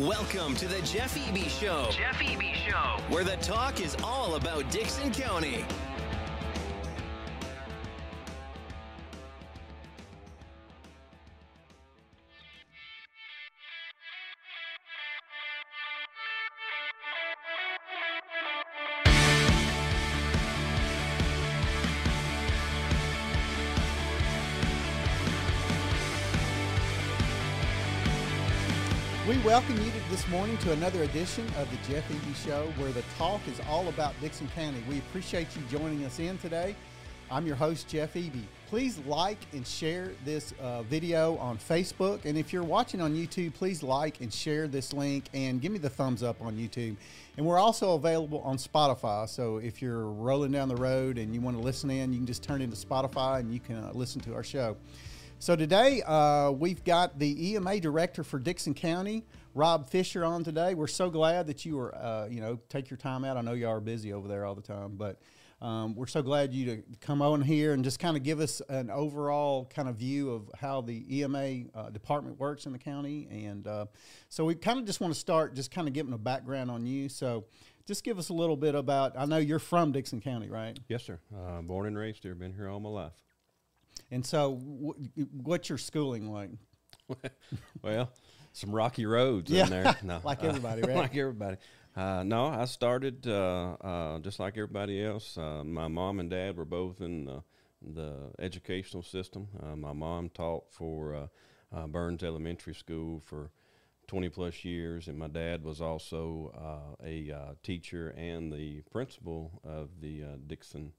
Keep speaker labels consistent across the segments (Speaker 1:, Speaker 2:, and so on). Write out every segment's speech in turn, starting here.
Speaker 1: Welcome to the Jeff Eby Show.
Speaker 2: Jeff Eby Show.
Speaker 1: Where the talk is all about Dickson County.
Speaker 3: We welcome you to this morning to another edition of the Jeff Eby Show, where the talk is all about Dickson County. We appreciate you joining us in today. I'm your host, Jeff Eby. Please like and share this uh, video on Facebook. And if you're watching on YouTube, please like and share this link and give me the thumbs up on YouTube. And we're also available on Spotify. So if you're rolling down the road and you want to listen in, you can just turn into Spotify and you can uh, listen to our show. So today uh, we've got the EMA director for Dickson County, Rob Fischer, on today. We're so glad that you were, uh, you know, take your time out. I know you are busy over there all the time, but um, we're so glad you to come on here and just kind of give us an overall kind of view of how the EMA uh, department works in the county. And uh, so we kind of just want to start just kind of giving a background on you. So just give us a little bit about. I know you're from Dickson County, right?
Speaker 4: Yes, sir. Uh, born and raised here. Been here all my life.
Speaker 3: And so, wh- what's your schooling like?
Speaker 4: well, some rocky roads
Speaker 3: Yeah,
Speaker 4: in there. No,
Speaker 3: like everybody, right?
Speaker 4: like everybody. Uh, no, I started uh, uh, just like everybody else. Uh, my mom and dad were both in the, the educational system. Uh, my mom taught for uh, uh, Burns Elementary School for 20 plus years, and my dad was also uh, a uh, teacher and the principal of the uh, Dickson.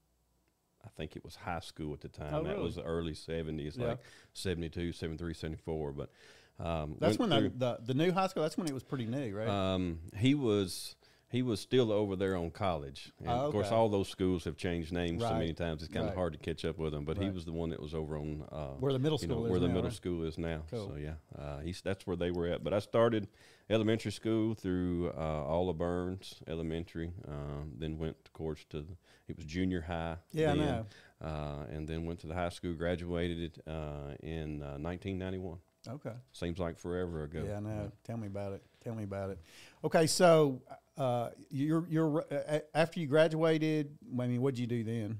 Speaker 4: I think it was high school at the time.
Speaker 3: Oh,
Speaker 4: That
Speaker 3: really?
Speaker 4: was the early 70s,
Speaker 3: Yeah.
Speaker 4: like 72, 73, 74. But um,
Speaker 3: That's when
Speaker 4: went
Speaker 3: the, the the new high school. That's when it was pretty new, right?
Speaker 4: um, he was he was still over there on college. And
Speaker 3: Oh,
Speaker 4: Of course, all those schools have changed names so many times. It's kind
Speaker 3: Right.
Speaker 4: of hard to catch up with them. But he was the one that was over on uh,
Speaker 3: Where the middle
Speaker 4: you know,
Speaker 3: school is
Speaker 4: where the
Speaker 3: now,
Speaker 4: middle
Speaker 3: right?
Speaker 4: school is now.
Speaker 3: Cool.
Speaker 4: So yeah, uh, he's that's where they were at. But I started elementary school through uh, all of Burns Elementary. Um, then went, of course, to the, it was junior high.
Speaker 3: Yeah, I know.
Speaker 4: Uh, and then went to the high school. Graduated uh, in uh, 1991.
Speaker 3: okay.
Speaker 4: Seems like forever ago.
Speaker 3: Yeah, I know. Tell me about it. Tell me about it. Okay, so uh, you're you're uh, after you graduated. I mean, what did you do then?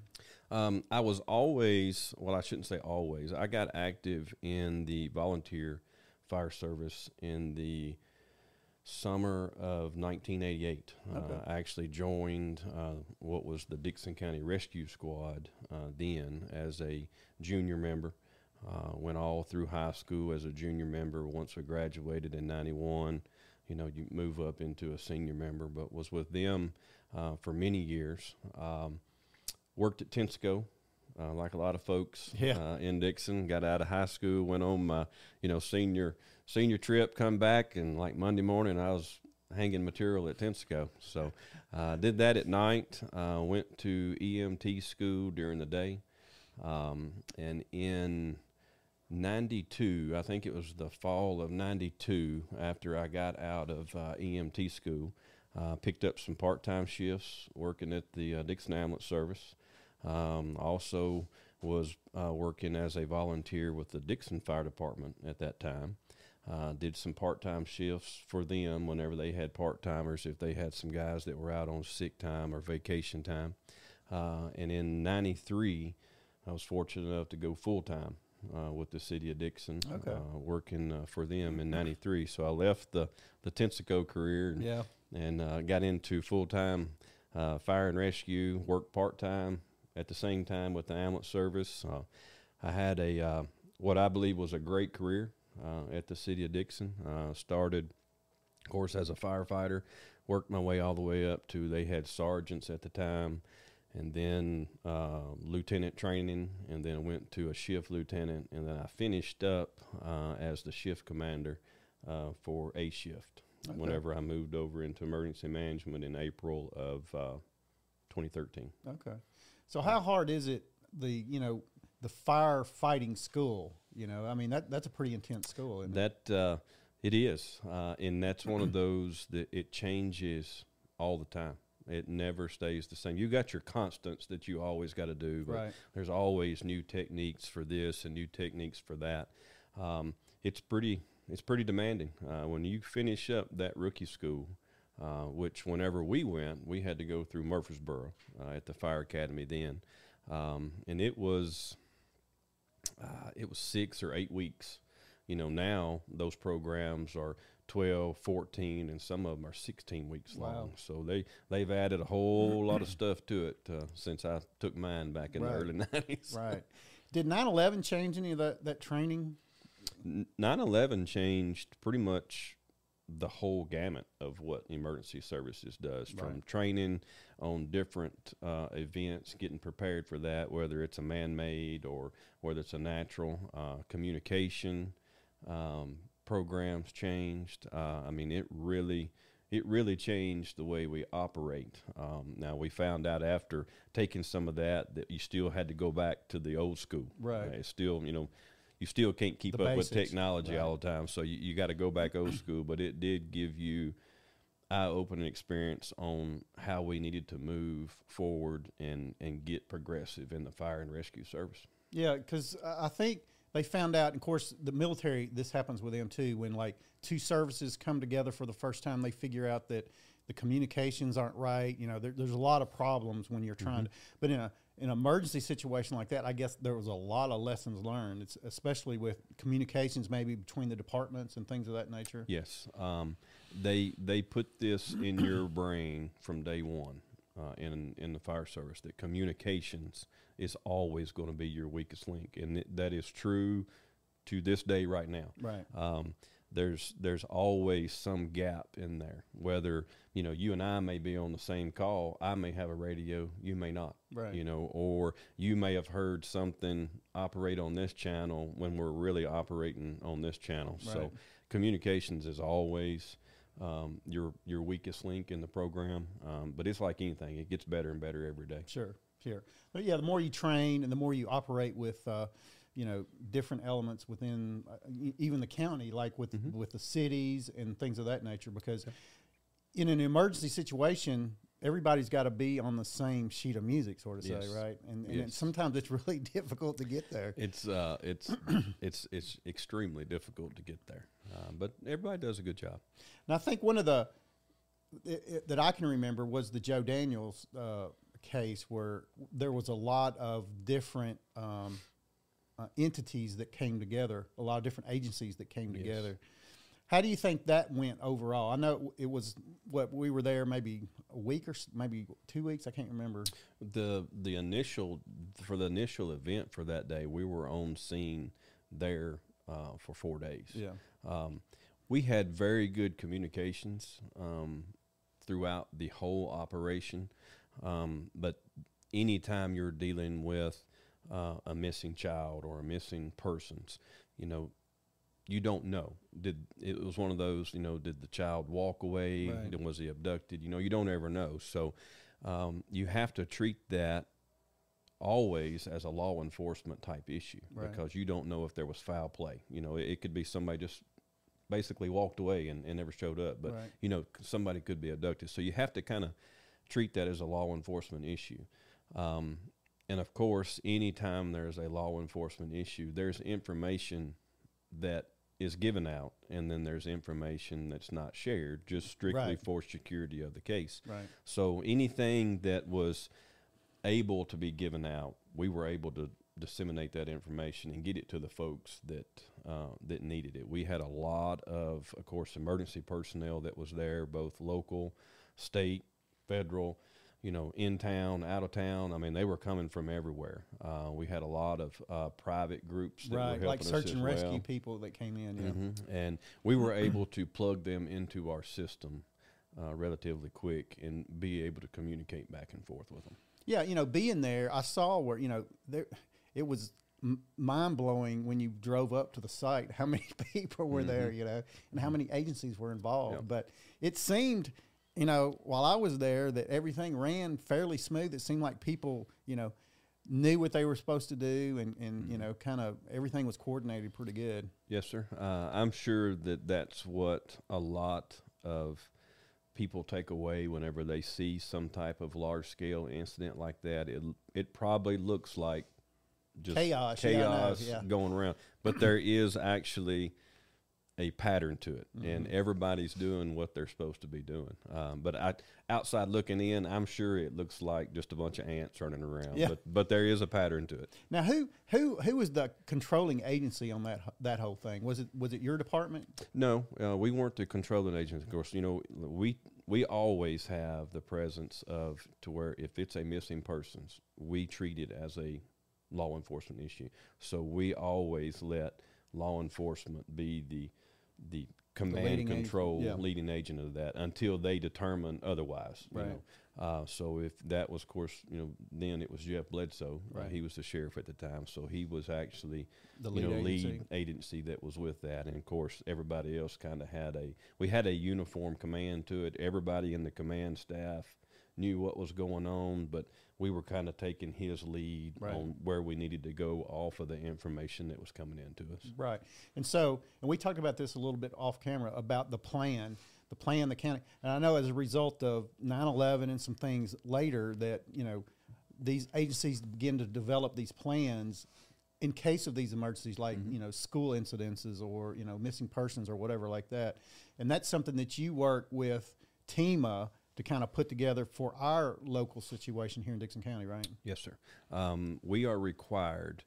Speaker 4: Um, I was always, well, I shouldn't say always. I got active in the volunteer fire service in the summer of 1988. Uh, I actually joined uh, what was the Dickson County Rescue Squad uh, then as a junior member. Uh, went all through high school as a junior member. Once we graduated in '91, you know, you move up into a senior member. But was with them uh, for many years. Um, worked at Tennsco, uh, like a lot of folks
Speaker 3: Yeah.
Speaker 4: uh, in Dickson. Got out of high school, went on my you know senior senior trip, come back, and like Monday morning I was hanging material at Tennsco. So uh, did that at night. Uh, went to EMT school during the day, um, and in 92 i think it was the fall of 92 after i got out of uh, emt school uh, picked up some part-time shifts working at the uh, dickson ambulance service um, also was uh, working as a volunteer with the dickson fire department at that time uh, did some part-time shifts for them whenever they had part-timers if they had some guys that were out on sick time or vacation time uh, and in 93 i was fortunate enough to go full-time uh, with the city of Dickson,
Speaker 3: Okay.
Speaker 4: uh, working uh, for them in '93. So I left the the Tensico career and,
Speaker 3: Yeah.
Speaker 4: and uh, got into full time uh, fire and rescue. Worked part time at the same time with the ambulance service. Uh, I had a uh, what I believe was a great career uh, at the city of Dickson. Uh, started, of course, as a firefighter. Worked my way all the way up to they had sergeants at the time and then uh, lieutenant training, and then I went to a shift lieutenant, and then I finished up uh, as the shift commander uh, for a shift. Whenever I moved over into emergency management in April of uh, 2013.
Speaker 3: Okay. So how hard is it the you know the firefighting school? You know, I mean that that's a pretty intense school. Isn't?
Speaker 4: That uh, it is, uh, and that's one of those that it changes all the time. It never stays the same. You got your constants that you always got to do, but
Speaker 3: Right.
Speaker 4: there's always new techniques for this and new techniques for that. Um, it's pretty it's pretty demanding. Uh, when you finish up that rookie school, uh, which whenever we went, we had to go through Murfreesboro uh, at the fire academy then, um, and it was uh, it was six or eight weeks. You know, now those programs are 12, 14, and some of them are 16 weeks
Speaker 3: Wow.
Speaker 4: long. So they, they've added a whole lot of stuff to it uh, since I took mine back in
Speaker 3: Right.
Speaker 4: the early 90s.
Speaker 3: Right. Did 9/11 change any of that that training?
Speaker 4: 9 11 changed pretty much the whole gamut of what emergency services does from
Speaker 3: Right.
Speaker 4: training on different uh, events, getting prepared for that, whether it's a man made or whether it's a natural, uh, communication um, programs changed. Uh, I mean, it really. It really changed the way we operate. Um, now we found out after taking some of that that you still had to go back to the old school.
Speaker 3: Right.
Speaker 4: It's still, you know, you still can't keep
Speaker 3: The
Speaker 4: up with technology
Speaker 3: Right.
Speaker 4: all the time. So you, you got to go back old school. But it did give you eye opening experience on how we needed to move forward and and get progressive in the fire and rescue service.
Speaker 3: Yeah, because I think they found out. Of course, the military. This happens with them too. When like two services come together for the first time, they figure out that the communications aren't right. You know, there, there's a lot of problems when you're trying mm-hmm. to. But in a in an emergency situation like that, I guess there was a lot of lessons learned. It's especially with communications, maybe between the departments and things of that nature.
Speaker 4: Yes, um, they they put this in your brain from day one uh, in in the fire service that communications is always going to be your weakest link, and it, that is true to this day right now.
Speaker 3: Right.
Speaker 4: Um, there's there's always some gap in there. Whether you know you and I may be on the same call, I may have a radio, you may not.
Speaker 3: Right.
Speaker 4: You know, or you may have heard something operate on this channel when we're really operating on this channel.
Speaker 3: Right.
Speaker 4: So communications is always um, your your weakest link in the program. Um, but it's like anything; it gets better and better every day.
Speaker 3: Sure, sure. But yeah, the more you train and the more you operate with, uh, you know, different elements within uh, e- even the county, like with with the cities and things of that nature, because in an emergency situation, everybody's got to be on the same sheet of music, sort of
Speaker 4: Yes.
Speaker 3: say, right? And, and it, sometimes it's really difficult to get there.
Speaker 4: It's uh, it's it's it's extremely difficult to get there, uh, but everybody does a good job.
Speaker 3: And I think one of the i i that I can remember was the Joe Daniels uh, case, where there was a lot of different um, uh, entities that came together, a lot of different agencies that came
Speaker 4: Yes.
Speaker 3: together. How do you think that went overall? I know it was what we were there maybe a week or maybe two weeks. I can't remember.
Speaker 4: the the initial for the initial event for that day we were on scene there uh, for four days
Speaker 3: Yeah.
Speaker 4: um, we had very good communications um, throughout the whole operation um, but anytime you're dealing with uh, a missing child or a missing persons you know you don't know. Did it was one of those you know did the child walk away?
Speaker 3: Right.
Speaker 4: was he abducted? You know you don't ever know. So um, you have to treat that always as a law enforcement type issue
Speaker 3: Right.
Speaker 4: because you don't know if there was foul play. You know it, it could be somebody just basically walked away and, and never showed up but
Speaker 3: Right.
Speaker 4: you know somebody could be abducted. So you have to kind of treat that as a law enforcement issue. Um, and of course anytime there's a law enforcement issue there's information that is given out and then there's information that's not shared just strictly
Speaker 3: Right.
Speaker 4: for security of the case
Speaker 3: Right.
Speaker 4: so anything that was able to be given out, we were able to disseminate that information and get it to the folks that uh, that needed it. We had a lot of, of course, emergency personnel that was there, both local, state, federal, you know, in town, out of town. I mean, they were coming from everywhere. Uh, we had a lot of uh, private groups that were
Speaker 3: Right.
Speaker 4: helping
Speaker 3: Like search and rescue
Speaker 4: well.
Speaker 3: people that came in. Yeah.
Speaker 4: Mhm. And we were able to plug them into our system uh, relatively quick and be able to communicate back and forth with them.
Speaker 3: Yeah, you know, being there, I saw where you know there, it was m- mind blowing when you drove up to the site how many people were there, you know, and how many agencies were involved.
Speaker 4: Yep.
Speaker 3: But it seemed, you know, while I was there, that everything ran fairly smooth. It seemed like people, you know, knew what they were supposed to do, and and you know, kind of everything was coordinated pretty good.
Speaker 4: Yes, sir. Uh, I'm sure that that's what a lot of people take away whenever they see some type of large scale incident like that. It it probably looks like just
Speaker 3: Chaos, yeah, know,
Speaker 4: chaos
Speaker 3: yeah.
Speaker 4: going around, but there is actually a pattern to it, and everybody's doing what they're supposed to be doing. Um, but I, outside looking in, I'm sure it looks like just a bunch of ants running around.
Speaker 3: Yeah.
Speaker 4: But but there is a pattern to it.
Speaker 3: Now, who who who was the controlling agency on that that whole thing? Was it was it your department?
Speaker 4: No, uh, we weren't the controlling agency. Of course, you know we we always have the presence of to where if it's a missing persons, we treat it as a law enforcement issue. So we always let law enforcement be the the command
Speaker 3: leading agent,
Speaker 4: control
Speaker 3: yeah.
Speaker 4: leading agent of that until they determine otherwise. you
Speaker 3: Right.
Speaker 4: know. Uh, so if that was, of course, you know, then it was Jeff Bledsoe. Uh,
Speaker 3: Right.
Speaker 4: he was the sheriff at the time, so he was actually
Speaker 3: The
Speaker 4: you know,
Speaker 3: lead agency.
Speaker 4: lead agency that was with that, and of course, everybody else kind of had a. We had a uniform command to it. Everybody in the command staff knew what was going on, but we were kind of taking his lead
Speaker 3: Right.
Speaker 4: on where we needed to go off of the information that was coming into us.
Speaker 3: Right. And so, and we talked about this a little bit off camera about the plan, the plan the county. And I know as a result of 9/11 and some things later that you know these agencies begin to develop these plans in case of these emergencies, like mm-hmm. you know school incidences or you know missing persons or whatever like that. And that's something that you work with TEMA to kind of put together for our local situation here in Dickson County, right?
Speaker 4: Yes, sir. Um, we are required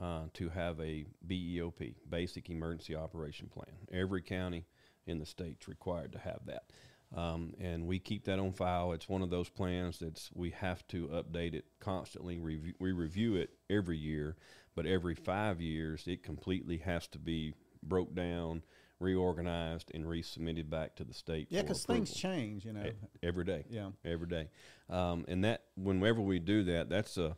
Speaker 4: uh, to have a BEOP, Basic Emergency Operation Plan. Every county in the state's required to have that. Um, and we keep that on file. It's one of those plans that's we have to update it constantly. Review, we review it every year, but every five years it completely has to be broke down, reorganized, and resubmitted back to the state.
Speaker 3: Yeah, because things change, you know.
Speaker 4: Every day.
Speaker 3: Yeah.
Speaker 4: every day. Um, and that whenever we do that, that's a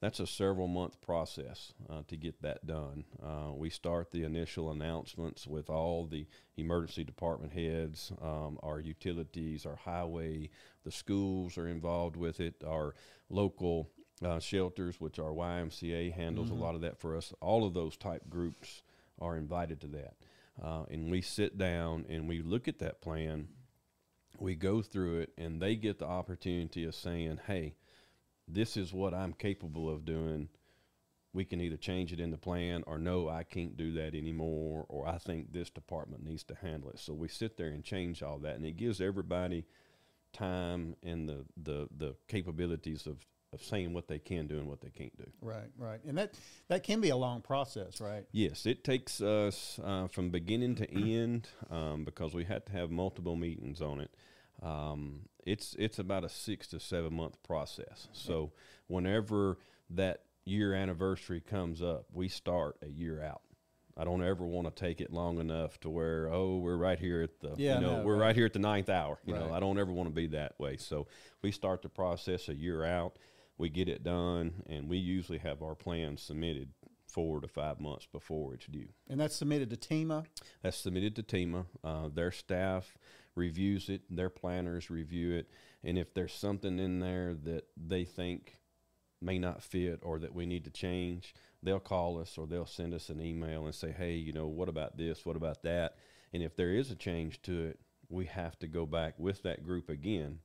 Speaker 4: that's a several month process uh, to get that done. Uh, we start the initial announcements with all the emergency department heads, um, our utilities, our highway, the schools are involved with it, our local uh, shelters, which our YMCA handles a lot of that for us. All of those type groups are invited to that. Uh, and we sit down and we look at that plan we go through it and they get the opportunity of saying, hey, this is what I'm capable of doing. We can either change it in the plan or no, I can't do that anymore, or I think this department needs to handle it. So we sit there and change all that, and it gives everybody time and the, the, the capabilities of, of saying what they can do and what they can't do.
Speaker 3: Right, right, and that that can be a long process, right?
Speaker 4: Yes, it takes us uh, from beginning to end um, because we had to have multiple meetings on it. Um, it's it's about a six to seven month process. So whenever that year anniversary comes up, we start a year out. I don't ever want to take it long enough to where oh we're right here at the
Speaker 3: Yeah,
Speaker 4: you know
Speaker 3: no,
Speaker 4: we're
Speaker 3: right.
Speaker 4: right here at the ninth hour. You know I don't ever want to be that way. So we start the process a year out. We get it done, and we usually have our plans submitted four to five months before it's due.
Speaker 3: And that's submitted to TEMA.
Speaker 4: That's submitted to TEMA. Uh, their staff reviews it, their planners review it, and if there's something in there that they think may not fit or that we need to change, they'll call us or they'll send us an email and say, hey, you know, what about this? What about that? And if there is a change to it, we have to go back with that group again,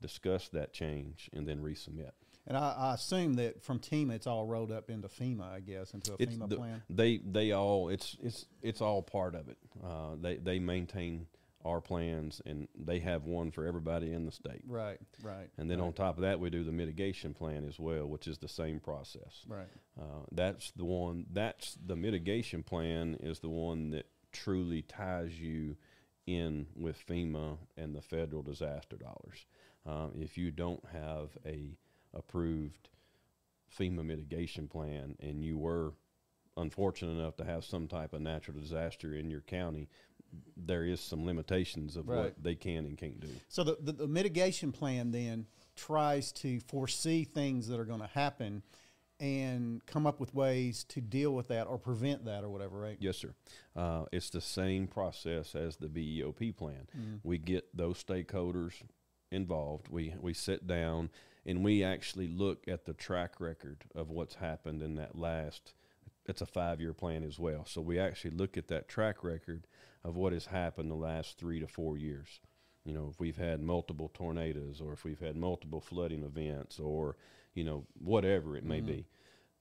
Speaker 4: discuss that change, and then resubmit.
Speaker 3: And I, I assume that from TEMA, it's all rolled up into FEMA, I guess, into a
Speaker 4: It's
Speaker 3: FEMA
Speaker 4: the-
Speaker 3: plan.
Speaker 4: They they all it's it's it's all part of it. Uh, they they maintain our plans and they have one for everybody in the state.
Speaker 3: Right, right.
Speaker 4: And then
Speaker 3: right,
Speaker 4: on top of that, we do the mitigation plan as well, which is the same process.
Speaker 3: Right.
Speaker 4: Uh, that's the one. That's the mitigation plan is the one that truly ties you in with FEMA and the federal disaster dollars. Um, if you don't have a approved FEMA mitigation plan and you were unfortunate enough to have some type of natural disaster in your county, there is some limitations of
Speaker 3: Right.
Speaker 4: what they can and can't do.
Speaker 3: So the, the, the mitigation plan then tries to foresee things that are going to happen and come up with ways to deal with that or prevent that or whatever, right?
Speaker 4: Yes, sir. Uh, it's the same process as the BEOP plan. We get those stakeholders involved. We we sit down and we actually look at the track record of what's happened in that last. It's a five year plan as well. So we actually look at that track record of what has happened the last three to four years. You know, if we've had multiple tornadoes or if we've had multiple flooding events or, you know, whatever it may mm-hmm. be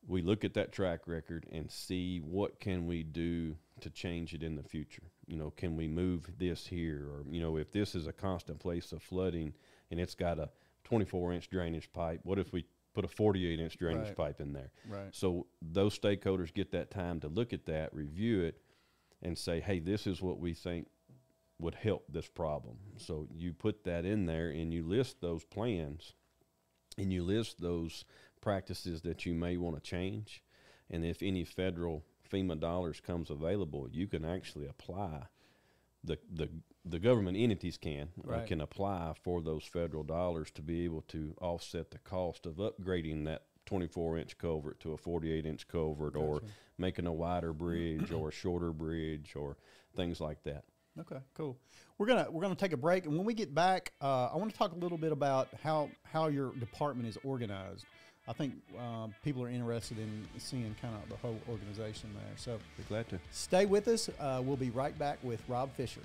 Speaker 4: we look at that track record and see what can we do to change it in the future. You know, can we move this here, or you know, if this is a constant place of flooding and it's got a 24 inch drainage pipe, what if we put a 48 inch drainage
Speaker 3: Right.
Speaker 4: pipe in there?
Speaker 3: Right.
Speaker 4: So those stakeholders get that time to look at that, review it, and say, hey, this is what we think would help this problem. So you put that in there and you list those plans and you list those practices that you may want to change. And if any federal FEMA dollars comes available, you can actually apply. The, the, the government entities can uh, can apply for those federal dollars to be able to offset the cost of upgrading that 24 inch culvert to a 48 inch culvert or making a wider bridge or a shorter bridge or things like that.
Speaker 3: Okay, cool. We're gonna we're gonna take a break, and when we get back, uh, I want to talk a little bit about how how your department is organized. I think um, people are interested in seeing kind of the whole organization there. So
Speaker 4: Be glad to.
Speaker 3: stay with us. Uh, we'll be right back with Rob
Speaker 2: Fischer.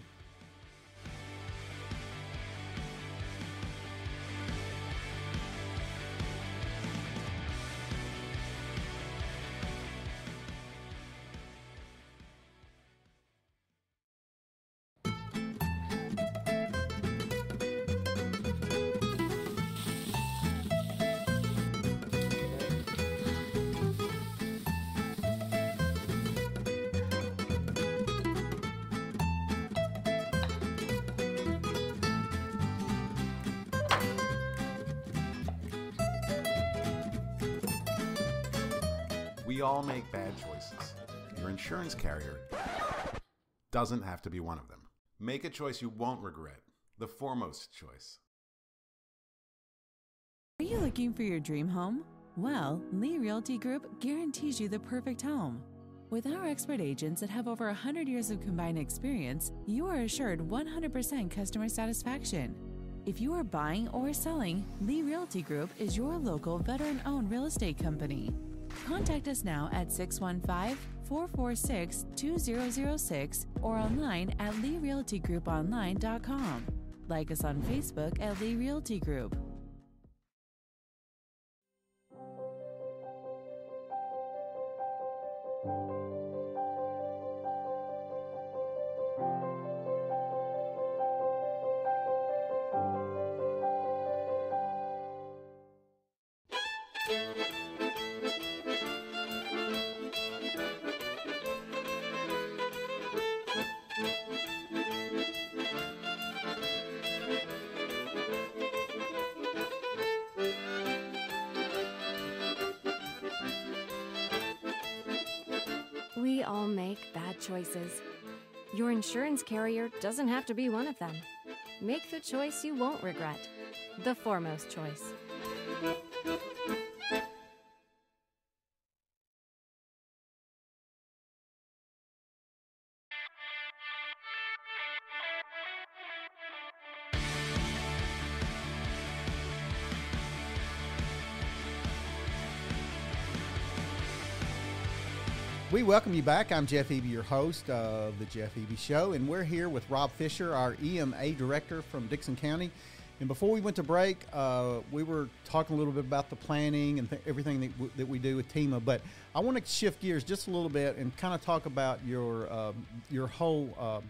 Speaker 2: Insurance carrier doesn't have to be one of them. Make a choice you won't regret. The foremost choice.
Speaker 5: Are you looking for your dream home? Well, Lee Realty Group guarantees you the perfect home. With our expert agents that have over 100 years of combined experience, you are assured 100% customer satisfaction. If you are buying or selling, Lee Realty Group is your local veteran owned real estate company. Contact us now at 615 446 2006 or online at leerealtygrouponline.com. Like us on Facebook at Lee Realty Group.
Speaker 6: Doesn't have to be one of them. Make the choice you won't regret. The foremost choice.
Speaker 3: Welcome you back. I'm Jeff Eby, your host of the Jeff Eby Show, and we're here with Rob Fischer, our EMA director from Dickson County. And before we went to break, uh, we were talking a little bit about the planning and th- everything that, w- that we do with TEMA. But I want to shift gears just a little bit and kind of talk about your um, your whole um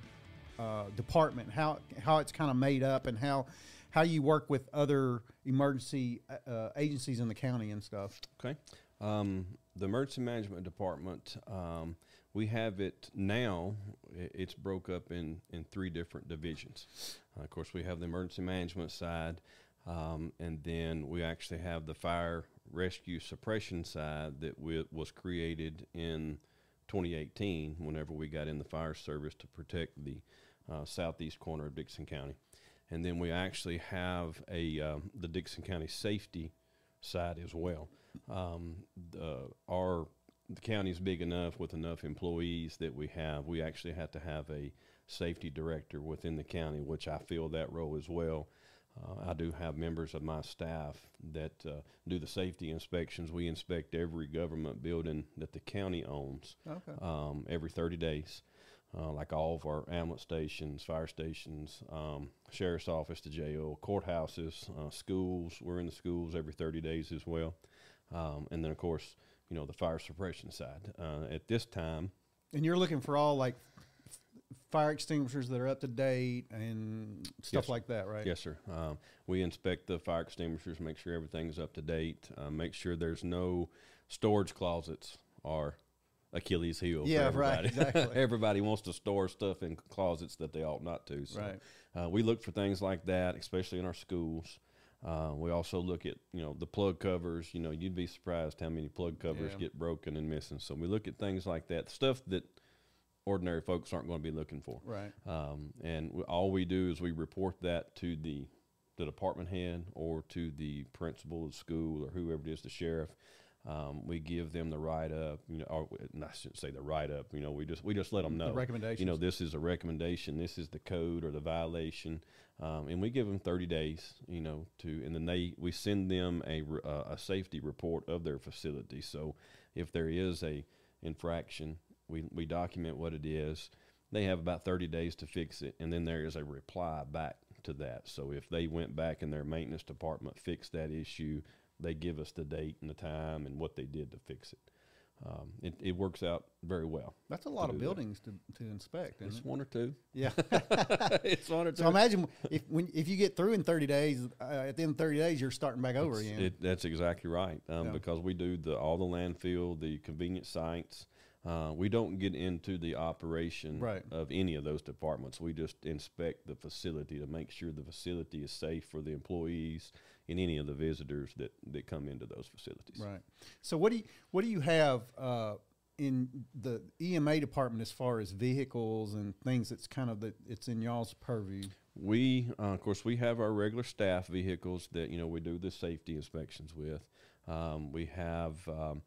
Speaker 3: uh, department, how how it's kind of made up, and how how you work with other emergency uh, uh, agencies in the county and stuff.
Speaker 4: Okay. Um, the emergency management department, um, we have it now. It's broke up in, in three different divisions. Uh, of course, we have the emergency management side, um, and then we actually have the fire rescue suppression side that we, was created in 2018. Whenever we got in the fire service to protect the uh, southeast corner of Dickson County, and then we actually have a um, the Dickson County safety side as well. Um, the, our the county is big enough with enough employees that we have. We actually have to have a safety director within the county, which I fill that role as well. Uh, I do have members of my staff that uh, do the safety inspections. We inspect every government building that the county owns
Speaker 3: Okay.
Speaker 4: um, every 30 days, uh, like all of our ambulance stations, fire stations, um, sheriff's office, the jail, courthouses, uh, schools. We're in the schools every 30 days as well. Um, and then, of course, you know, the fire suppression side. Uh, at this time,
Speaker 3: And you're looking for all like fire extinguishers that are up to date and stuff
Speaker 4: Yes.
Speaker 3: like that, right?
Speaker 4: Yes, sir. Um, we inspect the fire extinguishers, make sure everything's up to date, uh, make sure there's no storage closets or Achilles heel.
Speaker 3: Yeah, right,
Speaker 4: everybody.
Speaker 3: exactly.
Speaker 4: everybody wants to store stuff in closets that they ought not to. So,
Speaker 3: Right.
Speaker 4: uh, we look for things like that, especially in our schools. Uh, we also look at you know the plug covers. You know, you'd be surprised how many plug covers
Speaker 3: Yeah.
Speaker 4: get broken and missing. So we look at things like that, stuff that ordinary folks aren't going to be looking for.
Speaker 3: Right.
Speaker 4: Um, and we, all we do is we report that to the the department head or to the principal of school or whoever it is, the sheriff. Um, we give them the write up, you know, or I shouldn't say the write up. You know, we just we just let them know Recommendation, You know, this is a recommendation. This is the code or the violation, um, and we give them thirty days. You know, to and then they we send them a uh, a safety report of their facility. So if there is a infraction, we we document what it is. They have about thirty days to fix it, and then there is a reply back to that. So if they went back and their maintenance department fixed that issue, they give us the date and the time and what they did to fix it. Um, it, it works out very well.
Speaker 3: That's a lot of
Speaker 4: that.
Speaker 3: buildings to, to inspect.
Speaker 4: It's
Speaker 3: it?
Speaker 4: one or two.
Speaker 3: Yeah.
Speaker 4: it's one or two.
Speaker 3: so imagine if when if you get through in 30 days, uh, at the end of 30 days, you're starting back over
Speaker 4: It's-
Speaker 3: again.
Speaker 4: It, that's exactly right. Um,
Speaker 3: Yeah.
Speaker 4: Because we do the all the landfill, the convenience sites. Uh, we don't get into the operation
Speaker 3: Right.
Speaker 4: of any of those departments. We just inspect the facility to make sure the facility is safe for the employees and any of the visitors that, that come into those facilities.
Speaker 3: Right. So what do you what do you have uh, in the EMA department as far as vehicles and things that's kind of the it's in y'all's purview?
Speaker 4: We, uh, of course, we have our regular staff vehicles that you know we do the safety inspections with. Um, we have um,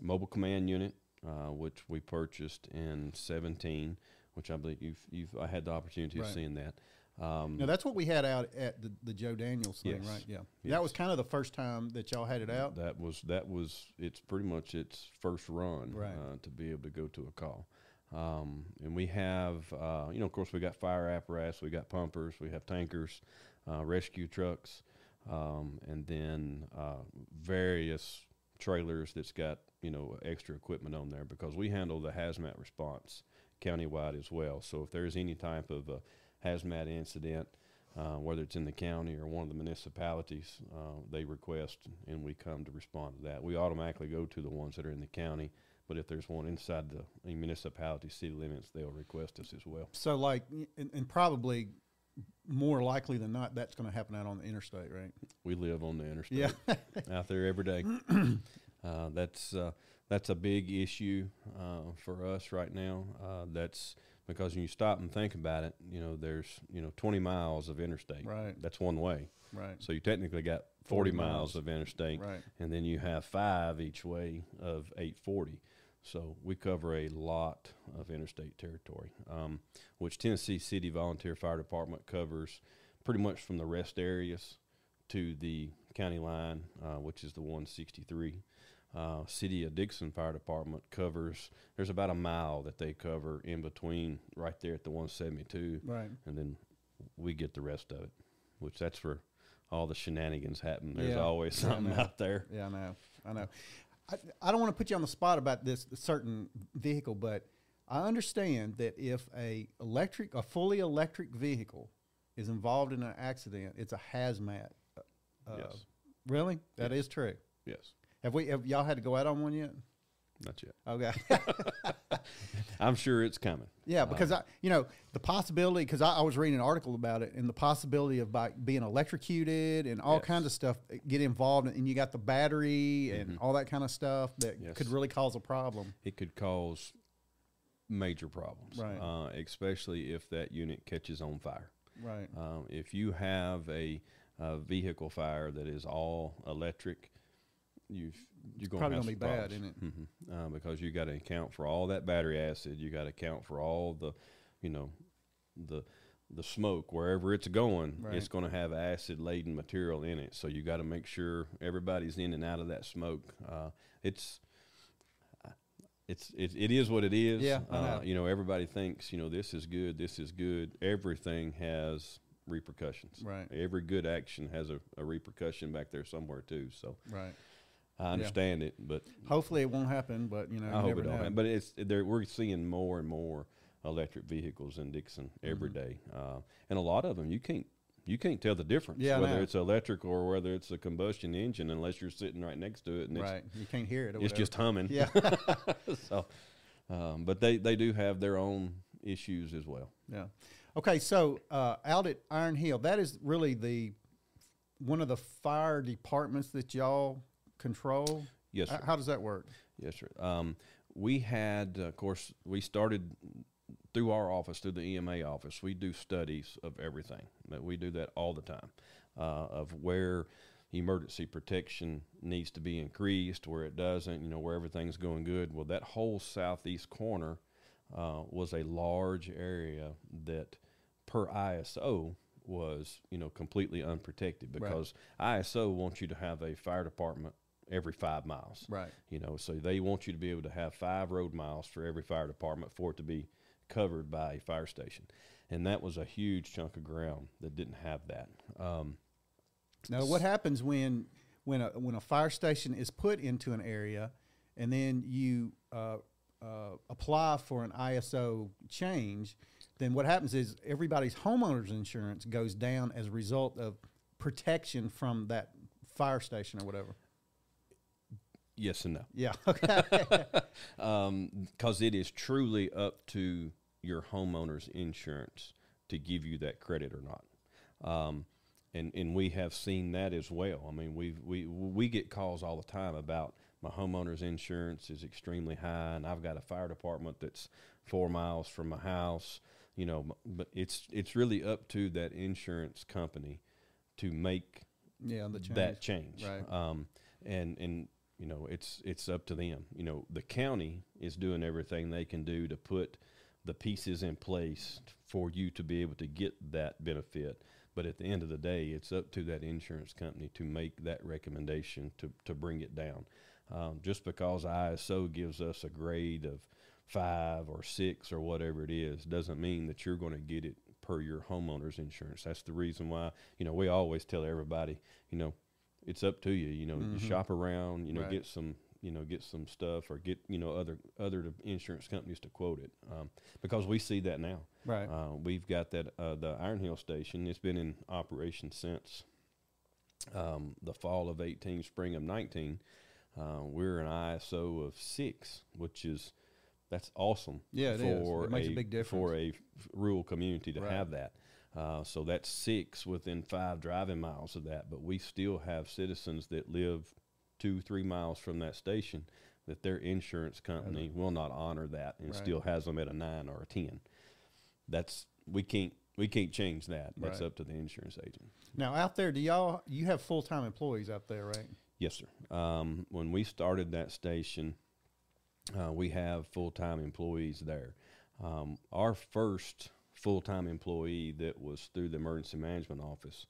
Speaker 4: mobile command unit, uh, which we purchased in seventeen, which I believe you've, you've I had the opportunity
Speaker 3: Right.
Speaker 4: of seeing that. Um,
Speaker 3: Now that's what we had out at the, the Joe Daniels thing,
Speaker 4: Yes.
Speaker 3: right? Yeah.
Speaker 4: Yes.
Speaker 3: That was kind of the first time that y'all had it out.
Speaker 4: That was that was it's pretty much its first run
Speaker 3: Right.
Speaker 4: uh, to be able to go to a call. Um, and we have, uh, you know, of course, we got fire apparatus, we got pumpers, we have tankers, uh, rescue trucks, um, and then uh, various trailers that's got you know extra equipment on there because we handle the hazmat response countywide as well. So if there's any type of a hazmat incident, uh, whether it's in the county or one of the municipalities, uh, they request and we come to respond to that. We automatically go to the ones that are in the county, but if there's one inside the municipality city limits, they'll request us as well.
Speaker 3: So like, and, and probably more likely than not, that's going to happen out on the interstate, right?
Speaker 4: We live on the interstate,
Speaker 3: Yeah.
Speaker 4: out there every day. uh, that's uh, that's a big issue uh, for us right now. Uh, that's because when you stop and think about it, you know, there's you know 20 miles of interstate.
Speaker 3: Right.
Speaker 4: That's one way.
Speaker 3: Right.
Speaker 4: So you technically got 40,
Speaker 3: 40
Speaker 4: miles.
Speaker 3: miles.
Speaker 4: of interstate,
Speaker 3: Right.
Speaker 4: and then you have five each way of 840. So we cover a lot of interstate territory, um, which Tennessee City Volunteer Fire Department covers pretty much from the rest areas to the county line, uh, which is the 163. Uh, City of Dickson Fire Department covers. There's about a mile that they cover in between, right there at the 172
Speaker 3: Right.
Speaker 4: and then we get the rest of it, which that's where all the shenanigans happen. There's
Speaker 3: Yeah.
Speaker 4: always something out there.
Speaker 3: Yeah, I know. I know. I, I don't want to put you on the spot about this certain vehicle, but I understand that if a electric, a fully electric vehicle is involved in an accident, it's a hazmat. Uh,
Speaker 4: yes,
Speaker 3: Really? That is true.
Speaker 4: yes,
Speaker 3: Have we? Have y'all had to go out on one yet?
Speaker 4: not yet.
Speaker 3: Okay.
Speaker 4: I'm sure it's coming.
Speaker 3: yeah, because I, you know, the possibility. Because I, I was reading an article about it, and the possibility of by being electrocuted and all
Speaker 4: Yes.
Speaker 3: kinds of stuff uh, get involved, and you got the battery and all that kind of stuff that
Speaker 4: Yes.
Speaker 3: could really cause a problem.
Speaker 4: It could cause major problems,
Speaker 3: Right.
Speaker 4: Uh, especially if that unit catches on fire.
Speaker 3: Right.
Speaker 4: Um, if you have a, a vehicle fire that is all electric, you've you're going
Speaker 3: probably
Speaker 4: to
Speaker 3: gonna be bad, isn't it?
Speaker 4: hmm Uh, because you got to account for all that battery acid. You got to account for all the, you know, the the smoke wherever it's going.
Speaker 3: Right.
Speaker 4: It's going to have acid laden material in it. So you got to make sure everybody's in and out of that smoke. Uh, it's it's it, it is what it is.
Speaker 3: Yeah,
Speaker 4: uh, you know everybody thinks you know this is good, this is good. Everything has repercussions.
Speaker 3: Right.
Speaker 4: Every good action has a, a repercussion back there somewhere too. So
Speaker 3: Right.
Speaker 4: I understand it, but
Speaker 3: Hopefully, it won't happen. But you know, you
Speaker 4: I hope it don't. happen. But it's there. We're seeing more and more electric vehicles in Dickson every
Speaker 3: Mm-hmm.
Speaker 4: day, uh, and a lot of them you can't you can't tell the difference
Speaker 3: Yeah,
Speaker 4: whether it's electric or whether it's a combustion engine unless you're sitting right next to it and
Speaker 3: right, you can't hear it.
Speaker 4: It's, it's just humming.
Speaker 3: yeah,
Speaker 4: so, um, but they they do have their own issues as well.
Speaker 3: yeah. Okay, so uh, out at Iron Hill, that is really the one of the fire departments that y'all control.
Speaker 4: Yes, sir.
Speaker 3: How does that work?
Speaker 4: Yes, sir. Um, we had, uh, of course, we started through our office, through the EMA office. We do studies of everything. We do that all the time, uh, of where emergency protection needs to be increased, where it doesn't. You know, where everything's going good. Well, that whole southeast corner uh, was a large area that, per ISO, was you know completely unprotected because ISO wants you to have a fire department every five miles.
Speaker 3: Right.
Speaker 4: You know, so they want you to be able to have five road miles for every fire department for it to be covered by a fire station. And that was a huge chunk of ground that didn't have that. Um,
Speaker 3: Now, what happens when when a when a fire station is put into an area, and then you uh, uh, apply for an ISO change? Then what happens is everybody's homeowners insurance goes down as a result of protection from that fire station or whatever.
Speaker 4: Yes and no.
Speaker 3: Yeah. Okay.
Speaker 4: because it is truly up to your homeowner's insurance to give you that credit or not. Um, and and we have seen that as well. I mean, we we we get calls all the time about my homeowner's insurance is extremely high, and I've got a fire department that's four miles from my house. You know, but it's it's really up to that insurance company to make
Speaker 3: yeah. The change.
Speaker 4: that change.
Speaker 3: Right.
Speaker 4: Um, and and you know it's it's up to them. You know the county is doing everything they can do to put the pieces in place for you to be able to get that benefit. But at the end of the day, it's up to that insurance company to make that recommendation to, to bring it down. Um, just because ISO gives us a grade of five or six or whatever it is doesn't mean that you're going to get it per your homeowner's insurance. That's the reason why, you know, we always tell everybody, you know, it's up to you. You know, you shop around, you know,
Speaker 3: Right.
Speaker 4: get some, you know, get some stuff or get, you know, other other insurance companies to quote it um, because we see that now.
Speaker 3: Right.
Speaker 4: Uh, we've got that uh, the Iron Hill station. It's been in operation since um, the fall of 18, spring of 19. Uh, we're an ISO of six, which is that's awesome.
Speaker 3: Yeah, it is.
Speaker 4: for
Speaker 3: It makes a big difference
Speaker 4: for a rural community to
Speaker 3: Right.
Speaker 4: have that. Uh, so that's six within five driving miles of that. But we still have citizens that live two, three miles from that station that their insurance company will not honor that and
Speaker 3: Right.
Speaker 4: still has them at a nine or a ten. That's we can't we can't change that. That's
Speaker 3: Right.
Speaker 4: up to the insurance agent.
Speaker 3: Now out there, do y'all you have full time employees out there, right?
Speaker 4: Yes, sir. Um, when we started that station, uh, we have full time employees there. Um, our first full time employee that was through the emergency management office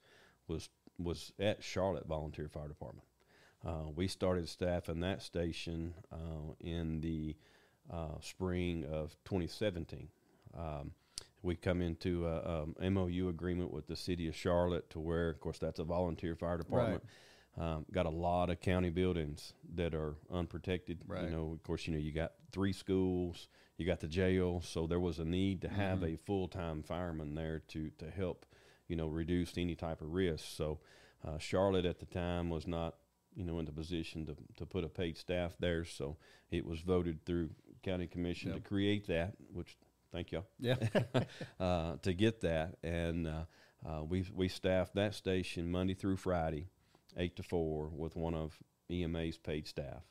Speaker 4: was was at Charlotte Volunteer Fire Department. Uh, we started staffing that station uh, in the uh, spring of 2017. Um, we come into a, um, MOU agreement with the city of Charlotte to where, of course, that's a volunteer fire department. Um, got a lot of county buildings that are unprotected.
Speaker 3: Right.
Speaker 4: You know, of course, you know you got three schools, you got the jail, so there was a need to have
Speaker 3: Mm-hmm.
Speaker 4: a full time fireman there to to help, you know, reduce any type of risk. So, uh, Charlotte at the time was not, you know, in the position to to put a paid staff there, so it was voted through county commission to create that, which thank y'all
Speaker 3: Yeah.
Speaker 4: uh, to get that, and uh, uh, we we staffed that station Monday through Friday, eight to four, with one of EMA's paid staff.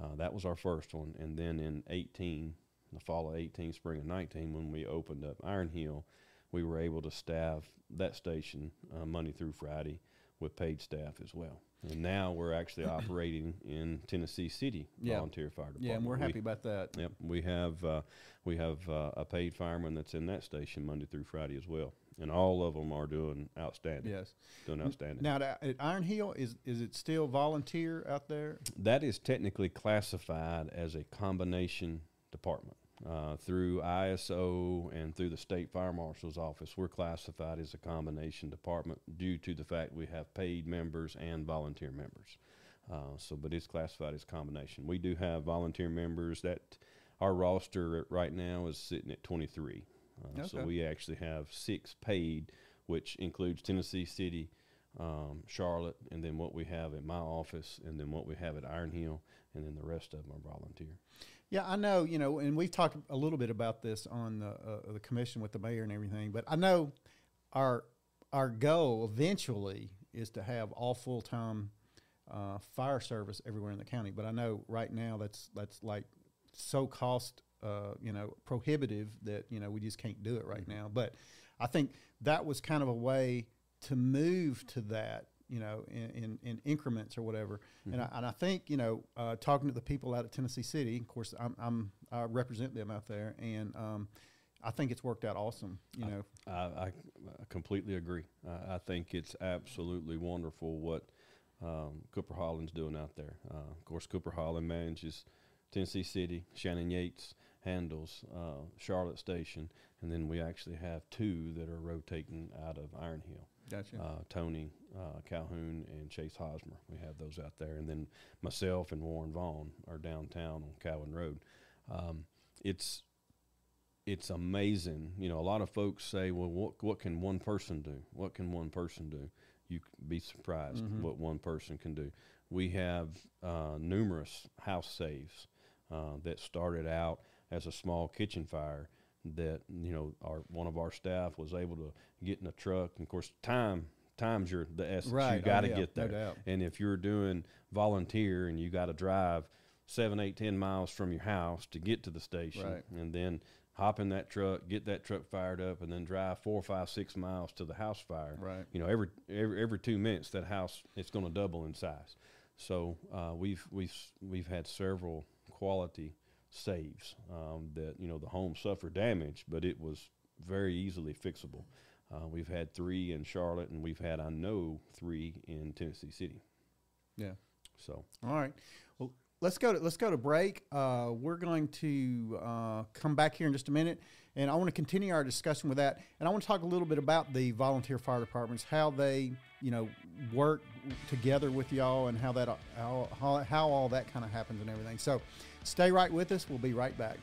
Speaker 4: Uh, that was our first one, and then in eighteen, the fall of eighteen, spring of nineteen, when we opened up Iron Hill, we were able to staff that station uh, Monday through Friday with paid staff as well. And now we're actually operating in Tennessee City
Speaker 3: Yeah.
Speaker 4: Volunteer Fire Department.
Speaker 3: yeah, and we're
Speaker 4: We-
Speaker 3: happy about that.
Speaker 4: Yep, we have uh, we have uh, a paid fireman that's in that station Monday through Friday as well, and all of them are doing outstanding.
Speaker 3: Yes.
Speaker 4: doing outstanding.
Speaker 3: Now at Iron Hill, is is it still volunteer out there?
Speaker 4: that is technically classified as a combination department uh, through ISO and through the state fire marshal's office. We're classified as a combination department due to the fact we have paid members and volunteer members. Uh, so, but it's classified as combination. We do have volunteer members that our roster right now is sitting at 23. Uh, So we actually have six paid, which includes Tennessee City, um, Charlotte, and then what we have at my office, and then what we have at Iron Hill, and then the rest of them are volunteer.
Speaker 3: Yeah, I know, you know, and we've talked a little bit about this on the uh, the commission with the mayor and everything, but I know our our goal eventually is to have all full time uh, fire service everywhere in the county. But I know right now that's that's like so cost uh, you know prohibitive that you know we just can't do it right now. But I think that was kind of a way to move to that you know in, in, in increments or whatever. And, I, and I think you know uh, talking to the people out at Tennessee City, of course I'm, I'm I represent them out there, and um, I think it's worked out awesome. You know,
Speaker 4: I, I I completely agree. I, I think it's absolutely wonderful what um, Cooper Holland's doing out there. Uh, of course, Cooper Holland manages Tennessee City, Shannon Yates handles uh, Charlotte Station, and then we actually have two that are rotating out of Iron Hill.
Speaker 3: Gotcha.
Speaker 4: Uh, Tony uh, Calhoun and Chase Hosmer. We have those out there, and then myself and Warren Vaughn are downtown on Cowan Road. Um, it's it's amazing. You know, a lot of folks say, "Well, what what can one person do? What can one person do?" You be surprised what one person can do. We have uh, numerous house saves uh, that started out as a small kitchen fire. That you know, our one of our staff was able to get in a truck. And of course, time time's your the essence.
Speaker 3: Right.
Speaker 4: You
Speaker 3: Oh,
Speaker 4: got to
Speaker 3: yeah,
Speaker 4: get there.
Speaker 3: doubt.
Speaker 4: And if you're doing volunteer and you got to drive seven, eight, ten miles from your house to get to the station,
Speaker 3: Right.
Speaker 4: and then hop in that truck, get that truck fired up, and then drive four, five, six miles to the house fire.
Speaker 3: Right.
Speaker 4: You know, every every, every two minutes that house it's going to double in size. So uh, we've we've we've had several quality saves um, that you know the home suffered damage, but it was very easily fixable. Uh, we've had three in Charlotte, and we've had I know three in Tennessee City.
Speaker 3: yeah.
Speaker 4: So
Speaker 3: All right. Well, let's go to let's go to break. Uh, we're going to uh, come back here in just a minute, and I want to continue our discussion with that. And I want to talk a little bit about the volunteer fire departments, how they you know work together with y'all, and how that how how, all that kind of happens and everything. So, stay right with us. We'll be right back.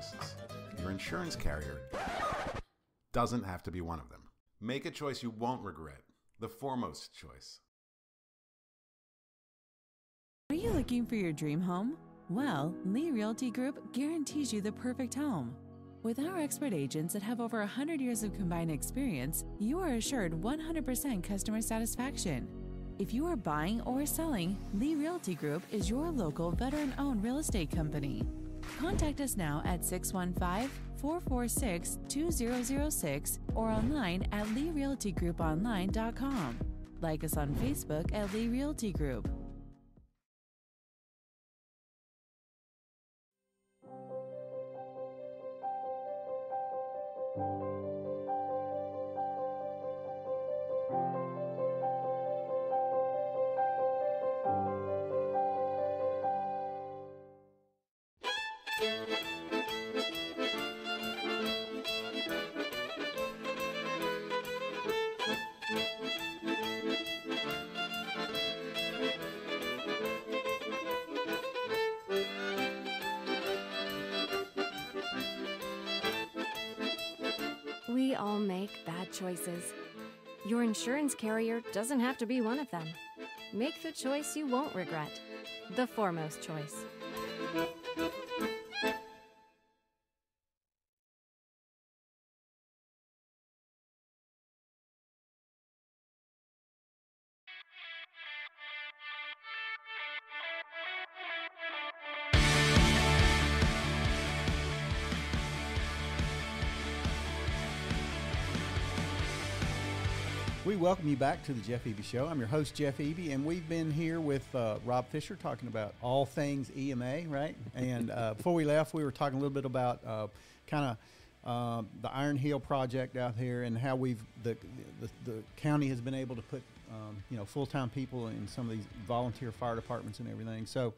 Speaker 2: Choices. Your insurance carrier doesn't have to be one of them. Make a choice you won't regret. The foremost choice.
Speaker 5: Are you looking for your dream home? Well, Lee Realty Group guarantees you the perfect home. With our expert agents that have over 100 years of combined experience, you are assured 100% customer satisfaction. If you are buying or selling, Lee Realty Group is your local veteran owned real estate company. Contact us now at 615 446 2006 or online at leerealtygrouponline.com. Like us on Facebook at Lee Realty Group.
Speaker 6: Insurance carrier doesn't have to be one of them. Make the choice you won't regret. The foremost choice.
Speaker 3: We welcome you back to the Jeff Eby Show. I'm your host, Jeff Eby, and we've been here with uh, Rob Fischer talking about all things EMA, right? And uh, before we left, we were talking a little bit about uh, kind of uh, the Iron Hill project out here and how we've the the, the county has been able to put um, you know full time people in some of these volunteer fire departments and everything. So.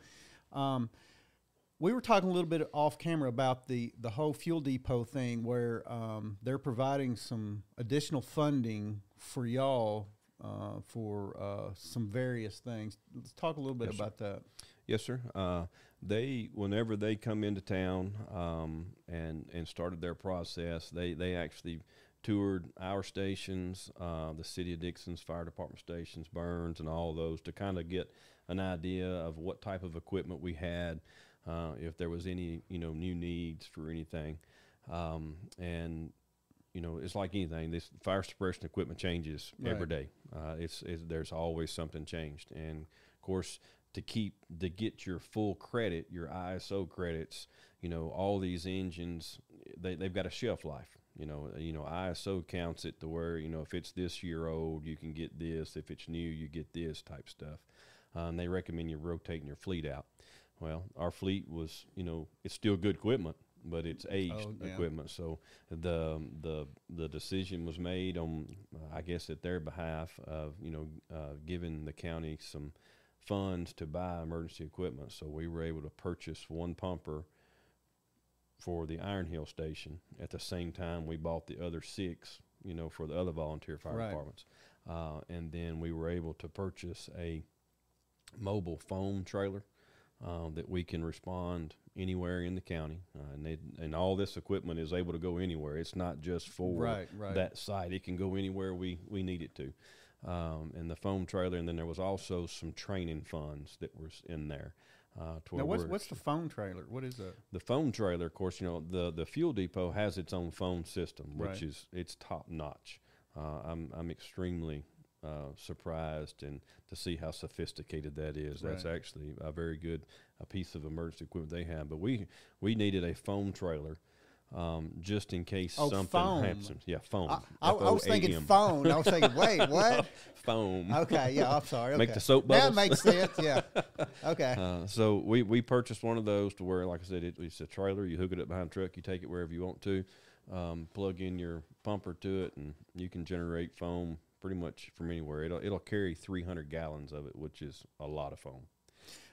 Speaker 3: Um, we were talking a little bit off camera about the, the whole fuel depot thing where um, they're providing some additional funding for y'all uh, for uh, some various things. Let's talk a little bit
Speaker 4: Yes, sir.
Speaker 3: about that.
Speaker 4: Yes, sir. Uh, they, whenever they come into town um, and and started their process, they they actually toured our stations, uh, the city of Dickson's fire department stations, Burns, and all those to kind of get an idea of what type of equipment we had, uh, if there was any you know new needs for anything, um, and you know, it's like anything. This fire suppression equipment changes every
Speaker 3: Right.
Speaker 4: day. Uh, it's, it's there's always something changed, and of course, to keep to get your full credit, your ISO credits, you know, all these engines, they they've got a shelf life. You know, you know, ISO counts it to where you know if it's this year old, you can get this. If it's new, you get this type stuff. Uh, and they recommend you rotating your fleet out. Well, our fleet was, you know, it's still good equipment, but it's aged
Speaker 3: Oh, yeah.
Speaker 4: equipment. So the the the decision was made on, uh, I guess, at their behalf of you know uh, giving the county some funds to buy emergency equipment. So we were able to purchase one pumper for the Iron Hill station. At the same time, we bought the other six, you know, for the other volunteer fire
Speaker 3: Right.
Speaker 4: departments. Uh, and then we were able to purchase a mobile foam trailer uh, that we can respond anywhere in the county, uh, and they, and all this equipment is able to go anywhere. It's not just for
Speaker 3: Right, right.
Speaker 4: that site; it can go anywhere we we need it to. Um, and the foam trailer, and then there was also some training funds that was in there. Uh,
Speaker 3: Now, what's, what's the phone trailer? What is that?
Speaker 4: the phone trailer, of course, you know the the fuel depot has its own phone system, which
Speaker 3: Right.
Speaker 4: is it's top notch. Uh, I'm I'm extremely uh, surprised and to see how sophisticated that is. That's
Speaker 3: Right.
Speaker 4: actually a very good a piece of emergency equipment they have. But we we needed a foam trailer. Um, just in case
Speaker 3: Oh,
Speaker 4: something
Speaker 3: foam.
Speaker 4: happens, yeah, foam.
Speaker 3: I, I, I was thinking
Speaker 4: F-O-A-M.
Speaker 3: phone. I was thinking, wait, what?
Speaker 4: foam.
Speaker 3: Okay, yeah, I'm sorry.
Speaker 4: Make the soap bubbles.
Speaker 3: makes sense. Yeah. Okay.
Speaker 4: Uh, so we, we purchased one of those to where, like I said, it, it's a trailer. You hook it up behind the truck. You take it wherever you want to. Um, plug in your pumper to it, and you can generate foam pretty much from anywhere. It'll it'll carry 300 gallons of it, which is a lot of foam.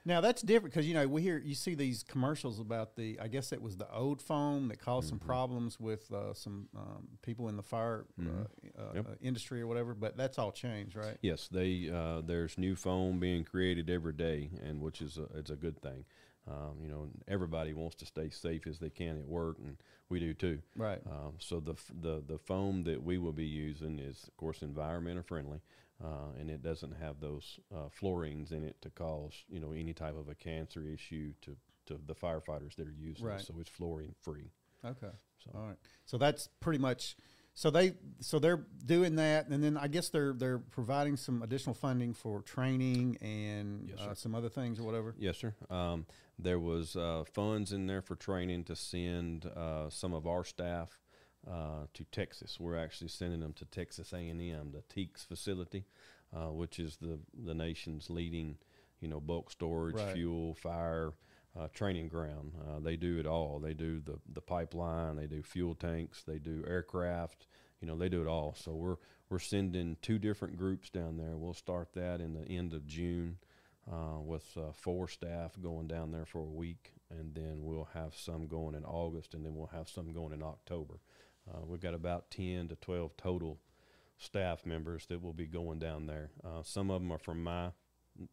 Speaker 3: Now that's different because you know we hear you see these commercials about the I guess it was the old foam that caused
Speaker 4: Mm-hmm.
Speaker 3: some problems with uh, some um, people in the fire uh, uh,
Speaker 4: Mm-hmm. Yep.
Speaker 3: uh, industry or whatever, but that's all changed, right?
Speaker 4: Yes, they uh, there's new foam being created every day, and which is a, it's a good thing. Um, you know, everybody wants to stay safe as they can at work, and we do too.
Speaker 3: Right.
Speaker 4: Um, so the, the the foam that we will be using is, of course, environmental friendly, uh, and it doesn't have those uh, fluorines in it to cause you know any type of a cancer issue to, to the firefighters that are using
Speaker 3: Right.
Speaker 4: it. So it's fluorine free.
Speaker 3: Okay.
Speaker 4: So
Speaker 3: All right. So that's pretty much. So they so they're doing that, and then I guess they're they're providing some additional funding for training and
Speaker 4: Yes,
Speaker 3: uh, some other things or whatever.
Speaker 4: Yes, sir. Um, there was uh, funds in there for training to send uh, some of our staff uh, to Texas. We're actually sending them to Texas A&M, the TEEX facility, uh, which is the the nation's leading, you know, bulk storage,
Speaker 3: Right.
Speaker 4: fuel, fire. Uh, training ground. Uh, they do it all. They do the the pipeline. They do fuel tanks. They do aircraft. You know, they do it all. So we're we're sending two different groups down there. We'll start that in the end of June uh, with uh, four staff going down there for a week, and then we'll have some going in August, and then we'll have some going in October. Uh, we've got about 10 to 12 total staff members that will be going down there. Uh, some of them are from my,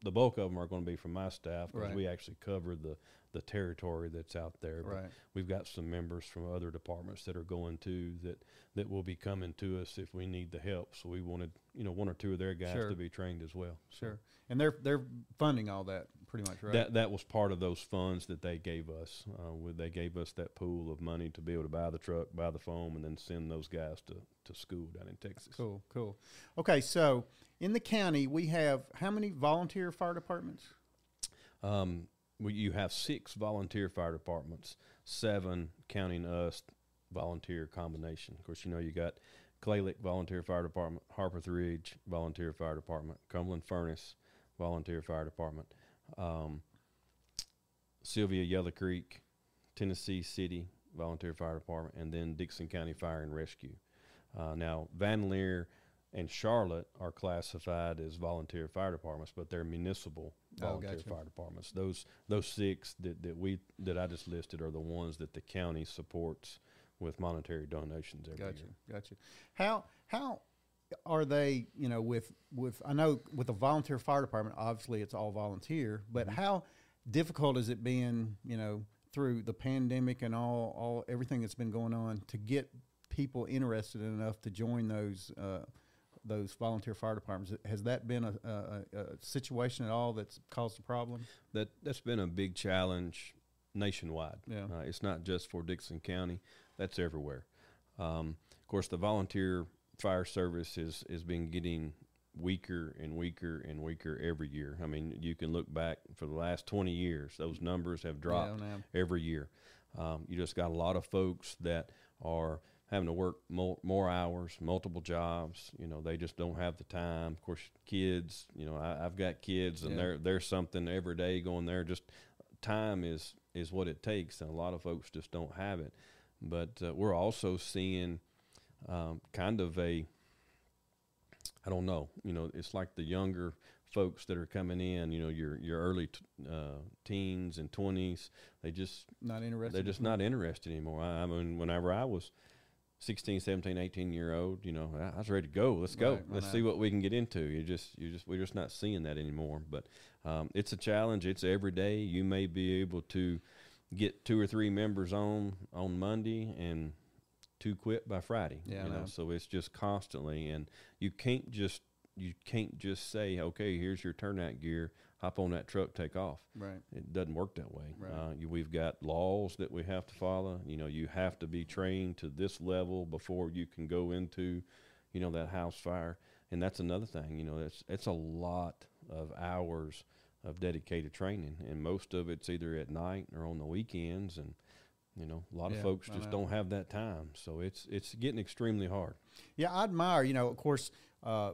Speaker 4: the bulk of them are going to be from my staff because
Speaker 3: Right.
Speaker 4: we actually cover the, the territory that's out there. But
Speaker 3: Right.
Speaker 4: We've got some members from other departments that are going to that, that will be coming to us if we need the help. So we wanted, you know, one or two of their guys
Speaker 3: Sure.
Speaker 4: to be trained as well.
Speaker 3: Sure. And they're they're funding all that pretty much, right?
Speaker 4: that that was part of those funds that they gave us. Uh, they gave us that pool of money to be able to buy the truck, buy the foam, and then send those guys to, to school down in Texas.
Speaker 3: Cool, cool. Okay, so in the county we have how many volunteer fire departments?
Speaker 4: Um, well, you have six volunteer fire departments, seven counting us volunteer combination. Of course, you know you got Clay Lick Volunteer Fire Department, Harpeth Ridge Volunteer Fire Department, Cumberland Furnace Volunteer Fire Department, um, Sylvia Yellow Creek, Tennessee City Volunteer Fire Department, and then Dickson County Fire and Rescue. Uh, now, Vanleer and Charlotte are classified as volunteer fire departments, but they're municipal
Speaker 3: Oh,
Speaker 4: volunteer
Speaker 3: gotcha.
Speaker 4: fire departments. Those those six that, that we that I just listed are the ones that the county supports with monetary donations every
Speaker 3: Gotcha,
Speaker 4: year.
Speaker 3: gotcha. How how are they? You know, with with I know with the volunteer fire department, obviously it's all volunteer, but
Speaker 4: Mm-hmm.
Speaker 3: how difficult has it been? You know, through the pandemic and all all everything that's been going on to get people interested enough to join those. Uh, those volunteer fire departments has that been a, a, a situation at all that's caused a problem?
Speaker 4: That that's been a big challenge nationwide.
Speaker 3: Yeah.
Speaker 4: Uh, it's not just for Dickson County; that's everywhere. Um, of course, the volunteer fire service is is been getting weaker and weaker and weaker every year. I mean, you can look back for the last twenty years; those numbers have dropped
Speaker 3: now.
Speaker 4: every year. Um, you just got a lot of folks that are having to work more, more hours, multiple jobs. You know, they just don't have the time. Of course, kids. You know, I, I've got kids, and
Speaker 3: Yeah.
Speaker 4: they're there's something every day going there. Just time is is what it takes, and a lot of folks just don't have it. But uh, we're also seeing um, kind of a I don't know. You know, it's like the younger folks that are coming in. You know, your your early t- uh, teens and twenties. They just
Speaker 3: Not interested.
Speaker 4: they're just not interested anymore. I, I mean, whenever I was 16, 17, 18 year old, you know, I, I was ready to go. Let's go.
Speaker 3: Right,
Speaker 4: Let's see what we can get into. You just, you just, we're just not seeing that anymore. But um, it's a challenge. It's every day. You may be able to get two or three members on on Monday and two quit by Friday.
Speaker 3: Yeah,
Speaker 4: you know,
Speaker 3: know.
Speaker 4: so it's just constantly, and you can't just you can't just say, okay, here's your turnout gear. Hop on that truck, take off.
Speaker 3: Right.
Speaker 4: It doesn't work that way.
Speaker 3: Right.
Speaker 4: Uh, you, we've got laws that we have to follow. You know, you have to be trained to this level before you can go into, you know, that house fire. And that's another thing. You know, it's it's a lot of hours of dedicated training, and most of it's either at night or on the weekends. And you know, a lot
Speaker 3: Yeah,
Speaker 4: of folks just don't have that time. So it's it's getting extremely hard.
Speaker 3: Yeah, I admire, you know, of course, uh,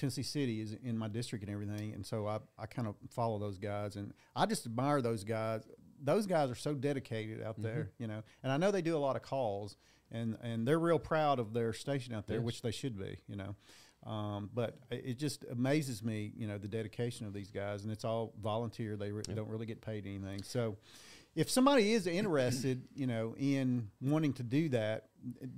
Speaker 3: Tennessee City is in my district and everything. And so I, I kind of follow those guys and I just admire those guys. Those guys are so dedicated out there, you know, and I know they do a lot of calls and, and they're real proud of their station out there,
Speaker 4: Yes.
Speaker 3: which they should be, you know. Um, but it just amazes me, you know, the dedication of these guys, and it's all volunteer. They re- don't really get paid anything. So, if somebody is interested, you know, in wanting to do that,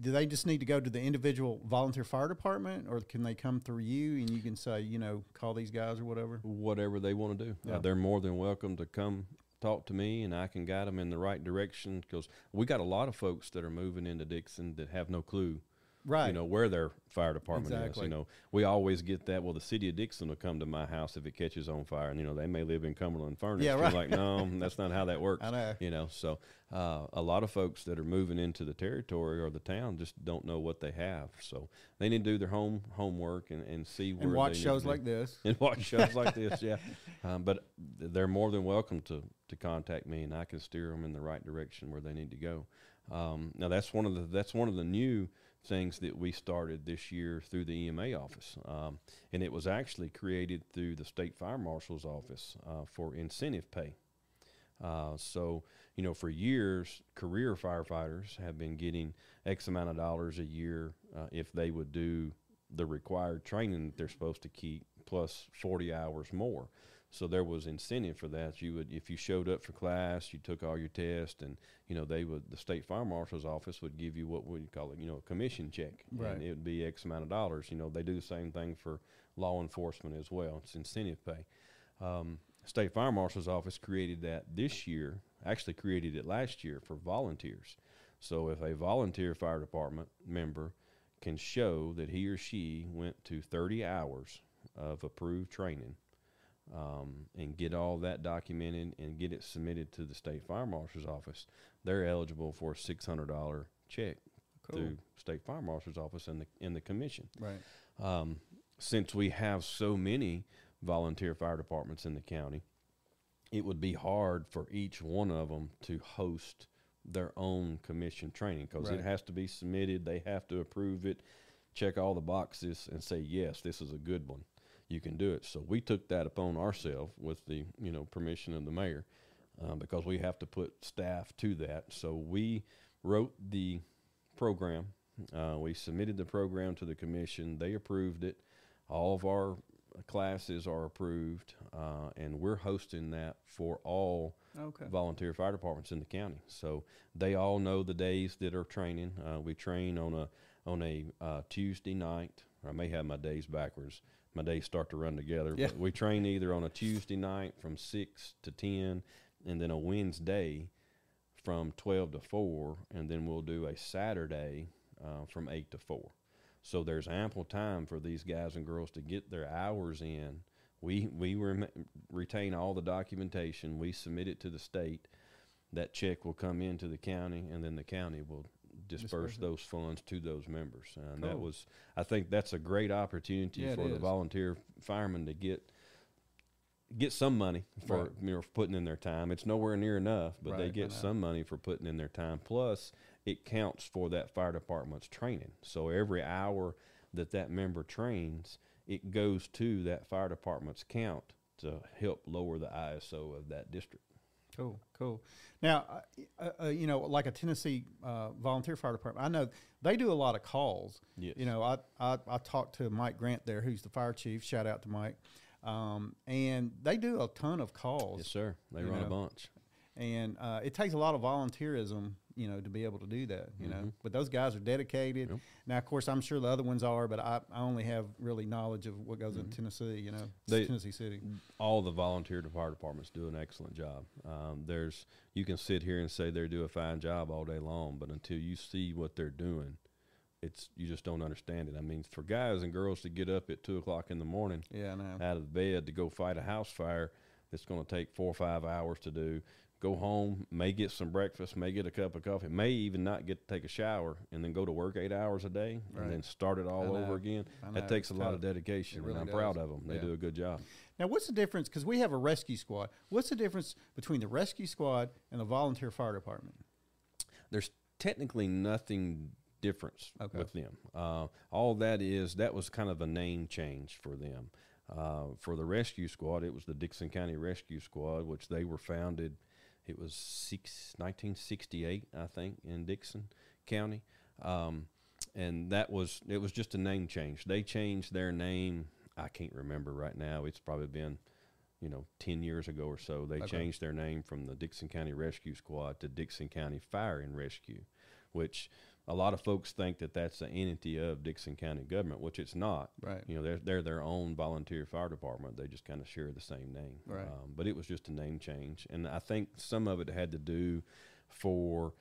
Speaker 3: do they just need to go to the individual volunteer fire department, or can they come through you and you can say, you know, call these guys or whatever?
Speaker 4: whatever they want to do.
Speaker 3: Yeah.
Speaker 4: Uh, they're more than welcome to come talk to me, and I can guide them in the right direction. Because we got a lot of folks that are moving into Dickson that have no clue,
Speaker 3: Right.
Speaker 4: You know where their fire department
Speaker 3: Exactly.
Speaker 4: is. You know, we always get that. Well, the city of Dickson will come to my house if it catches on fire, and you know they may live in Cumberland Furnace.
Speaker 3: Yeah, right.
Speaker 4: Like, no, that's not how that works.
Speaker 3: I know.
Speaker 4: You know, so uh, a lot of folks that are moving into the territory or the town just don't know what they have. So they need to do their home homework and, and see where
Speaker 3: and watch shows like this.
Speaker 4: and watch shows like this. Yeah, um, but they're more than welcome to to contact me, and I can steer them in the right direction where they need to go. Um, now that's one of the that's one of the new things that we started this year through the EMA office, um, and it was actually created through the state fire marshal's office uh, for incentive pay. Uh, so, you know, for years, career firefighters have been getting X amount of dollars a year uh, if they would do the required training that they're supposed to keep plus 40 hours more. So there was incentive for that. You would, if you showed up for class, you took all your tests, and you know they would. The state fire marshal's office would give you what we call it, you know, a commission check,
Speaker 3: Right.
Speaker 4: and it would be X amount of dollars. You know, they do the same thing for law enforcement as well. It's incentive pay. Um, State Fire Marshal's Office created that this year, actually created it last year for volunteers. So if a volunteer fire department member can show that he or she went to 30 hours of approved training um, and get all that documented and get it submitted to the State Fire Marshal's Office, they're eligible for a $600 check
Speaker 3: Cool.
Speaker 4: through State Fire Marshal's Office and the, and the commission
Speaker 3: Right.
Speaker 4: um, since we have so many volunteer fire departments in the county, it would be hard for each one of them to host their own commission training because
Speaker 3: Right.
Speaker 4: it has to be submitted. They have to approve it. check all the boxes and say yes, this is a good one. You can do it. So we took that upon ourselves with the you know permission of the mayor, um, because we have to put staff to that. So we wrote the program. Uh, we submitted the program to the commission. They approved it. All of our classes are approved, uh, and we're hosting that for all
Speaker 3: Okay.
Speaker 4: volunteer fire departments in the county. So they all know the days that are training. Uh, we train on a on a uh, Tuesday night. I may have my days backwards. My days start to run together.
Speaker 3: Yeah.
Speaker 4: But we train either on a Tuesday night from six to ten, and then a Wednesday from twelve to four, and then we'll do a Saturday uh, from eight to four. So there's ample time for these guys and girls to get their hours in. We we retain all the documentation. We submit it to the state. That check will come into the county, and then the county will disperse those funds to those members. And that was, I think, that's a great opportunity
Speaker 3: Yeah,
Speaker 4: for the volunteer firemen to get get some money for
Speaker 3: Right.
Speaker 4: you know for putting in their time. It's nowhere near enough, but they
Speaker 3: Right, I
Speaker 4: get some money for putting in their time. Plus, it counts for that fire department's training. So every hour that that member trains, it goes to that fire department's count to help lower the ISO of that district.
Speaker 3: Cool, cool. Now, uh, uh, you know, like a Tennessee uh, volunteer fire department, I know they do a lot of calls.
Speaker 4: Yes.
Speaker 3: You know, I, I I talked to Mike Grant there, who's the fire chief. Shout out to Mike. Um, and they do a ton of calls.
Speaker 4: Yes, sir. They run
Speaker 3: know.
Speaker 4: a bunch.
Speaker 3: and uh, it takes a lot of volunteerism, you know, to be able to do that. You
Speaker 4: Mm-hmm.
Speaker 3: know, but those guys are dedicated. Now, of course, I'm sure the other ones are, but I, I only have really knowledge of what goes in Tennessee. You know,
Speaker 4: Mm-hmm. They-
Speaker 3: Tennessee City.
Speaker 4: all the volunteer fire departments do an excellent job. Um, there's you can sit here and say they do a fine job all day long, but until you see what they're doing, it's you just don't understand it. I mean, for guys and girls to get up at two o'clock in the morning
Speaker 3: Yeah,
Speaker 4: out of bed to go fight a house fire that's going to take four or five hours to do. Go home, may get some breakfast, may get a cup of coffee, may even not get to take a shower, and then go to work eight hours a day,
Speaker 3: Right.
Speaker 4: and then start it all over again. That takes a lot of dedication,
Speaker 3: really
Speaker 4: and I'm proud of them. They
Speaker 3: Yeah.
Speaker 4: do a good job.
Speaker 3: Now, what's the difference? Because we have a rescue squad. What's the difference between the rescue squad and the volunteer fire department?
Speaker 4: there's technically nothing difference
Speaker 3: Okay.
Speaker 4: with them. Uh, all that is that was kind of a name change for them. Uh, for the rescue squad, it was the Dickson County Rescue Squad, which they were founded. It was six, 1968, I think, in Dickson County, um, and that was it was just a name change. They changed their name. I can't remember right now. It's probably been you know, 10 years ago or so, they
Speaker 3: Okay.
Speaker 4: changed their name from the Dickson County Rescue Squad to Dickson County Fire and Rescue, which a lot of folks think that that's the entity of Dickson County government, which it's not.
Speaker 3: Right.
Speaker 4: You know, they're, they're their own volunteer fire department. They just kind of share the same name.
Speaker 3: Right.
Speaker 4: Um, but it was just a name change. And I think some of it had to do for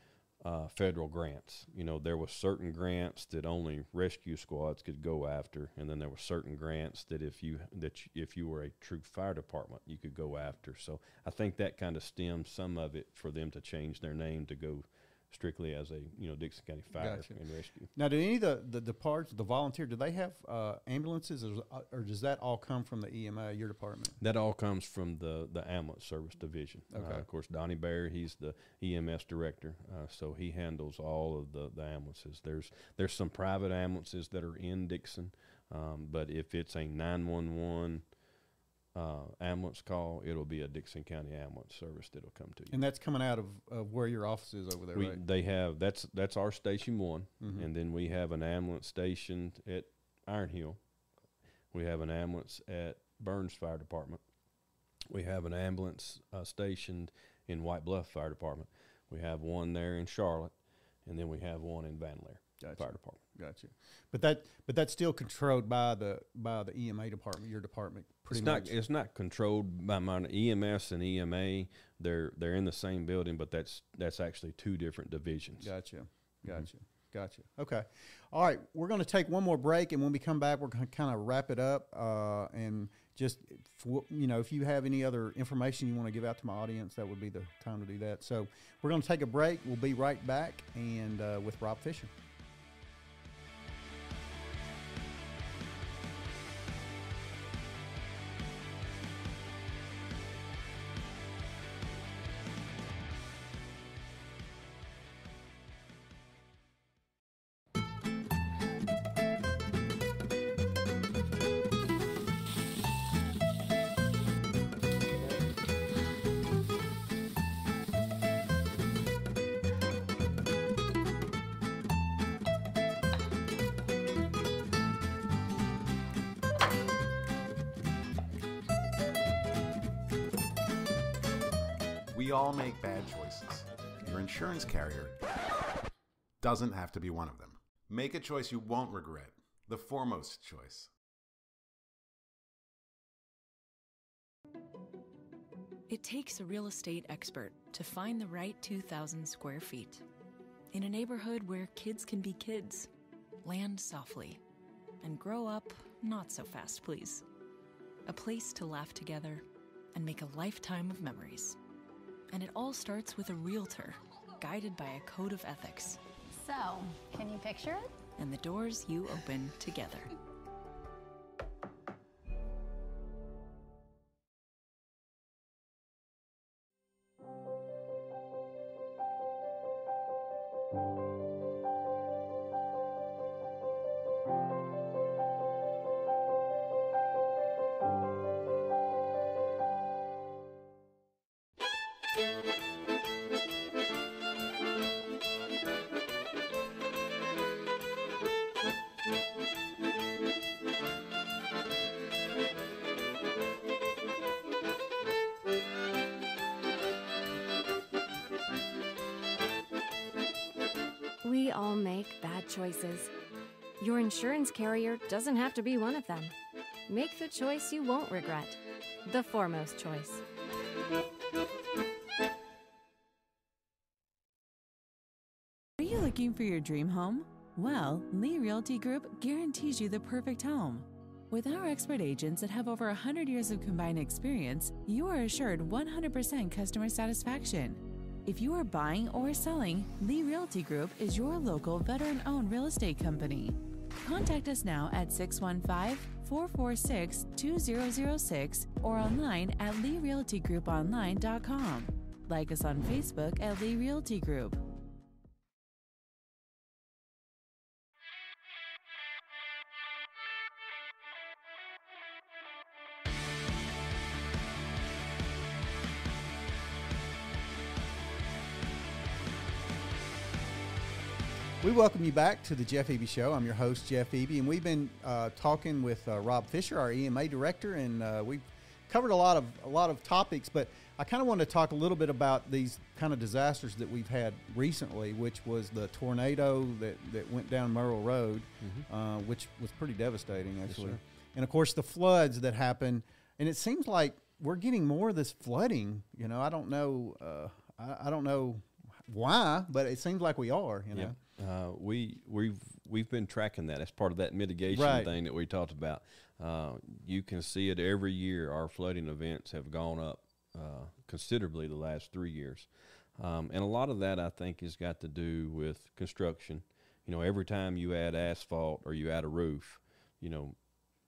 Speaker 4: uh, federal grants. You know, there was certain grants that only rescue squads could go after, and then there were certain grants that if you that you, if you were a true fire department, you could go after. So I think that kind of stemmed some of it for them to change their name to go strictly as a you know Dickson County Fire
Speaker 3: Gotcha.
Speaker 4: and Rescue.
Speaker 3: Now, do any of the the departments, the volunteer, do they have uh, ambulances, or, or does that all come from the EMA, your department?
Speaker 4: That all comes from the the ambulance service division.
Speaker 3: Okay.
Speaker 4: Uh, of course, Donnie Bear, he's the EMS director, uh, so he handles all of the, the ambulances. There's there's some private ambulances that are in Dickson, um, but if it's a nine one one ambulance call, it'll be a Dickson County ambulance service that'll come to you.
Speaker 3: And that's coming out of, of where your office is over there,
Speaker 4: we,
Speaker 3: right? Mm-hmm.
Speaker 4: They have that's that's our station one, and then we have an ambulance stationed at Iron Hill. We have an ambulance at Burns Fire Department. We have an ambulance uh, stationed in White Bluff Fire Department. We have one there in Charlotte, and then we have one in Vanleer
Speaker 3: Gotcha.
Speaker 4: Fire Department.
Speaker 3: Gotcha. But that but that's still controlled by the by the EMA department, your department, pretty
Speaker 4: it's
Speaker 3: much.
Speaker 4: not it's not controlled by my EMS and EMA they're they're in the same building, but that's that's actually two different divisions.
Speaker 3: Gotcha. Gotcha. Gotcha. Okay. All right. We're going to take one more break, and when we come back, we're going to kind of wrap it up. Uh, and just, for, you know, if you have any other information you want to give out to my audience, that would be the time to do that. So we're going to take a break. We'll be right back and uh, with Rob
Speaker 2: Fischer. Doesn't have to be one of them. Make a choice you won't regret. The foremost choice.
Speaker 7: It takes a real estate expert to find the right 2,000 square feet in a neighborhood where kids can be kids, land softly, and grow up not so fast, please. A place to laugh together and make a lifetime of memories. And it all starts with a realtor guided by a code of ethics
Speaker 8: So, can you picture it?
Speaker 7: and the doors you open together.
Speaker 6: Choices. Your insurance carrier doesn't have to be one of them. Make the choice you won't regret. The foremost choice.
Speaker 5: Are you looking for your dream home? Well, Lee Realty Group guarantees you the perfect home. With our expert agents that have over 100 years of combined experience, you are assured 100% customer satisfaction. If you are buying or selling, Lee Realty Group is your local veteran owned real estate company. Contact us now at 615 446 2006 or online at leerealtygrouponline.com. Like us on Facebook at Lee Realty Group.
Speaker 3: We welcome you back to the Jeff Eby Show. I'm your host, Jeff Eby, and we've been uh, talking with uh, Rob Fischer, our EMA director, and uh, we've covered a lot of a lot of topics. But I kind of want to talk a little bit about these kind of disasters that we've had recently, which was the tornado that, that went down Merle Road, uh, which was pretty devastating, actually,
Speaker 4: sir.
Speaker 3: and of course the floods that happened. And it seems like we're getting more of this flooding. You know, I don't know, uh, I, I don't know why, but it seems like we are. You know.
Speaker 4: Yeah. Uh, we we've we've been tracking that as part of that mitigation
Speaker 3: Right.
Speaker 4: thing that we talked about. Uh, you can see it every year. Our flooding events have gone up uh, considerably the last three years, um, and a lot of that I think has got to do with construction. You know, every time you add asphalt or you add a roof, you know,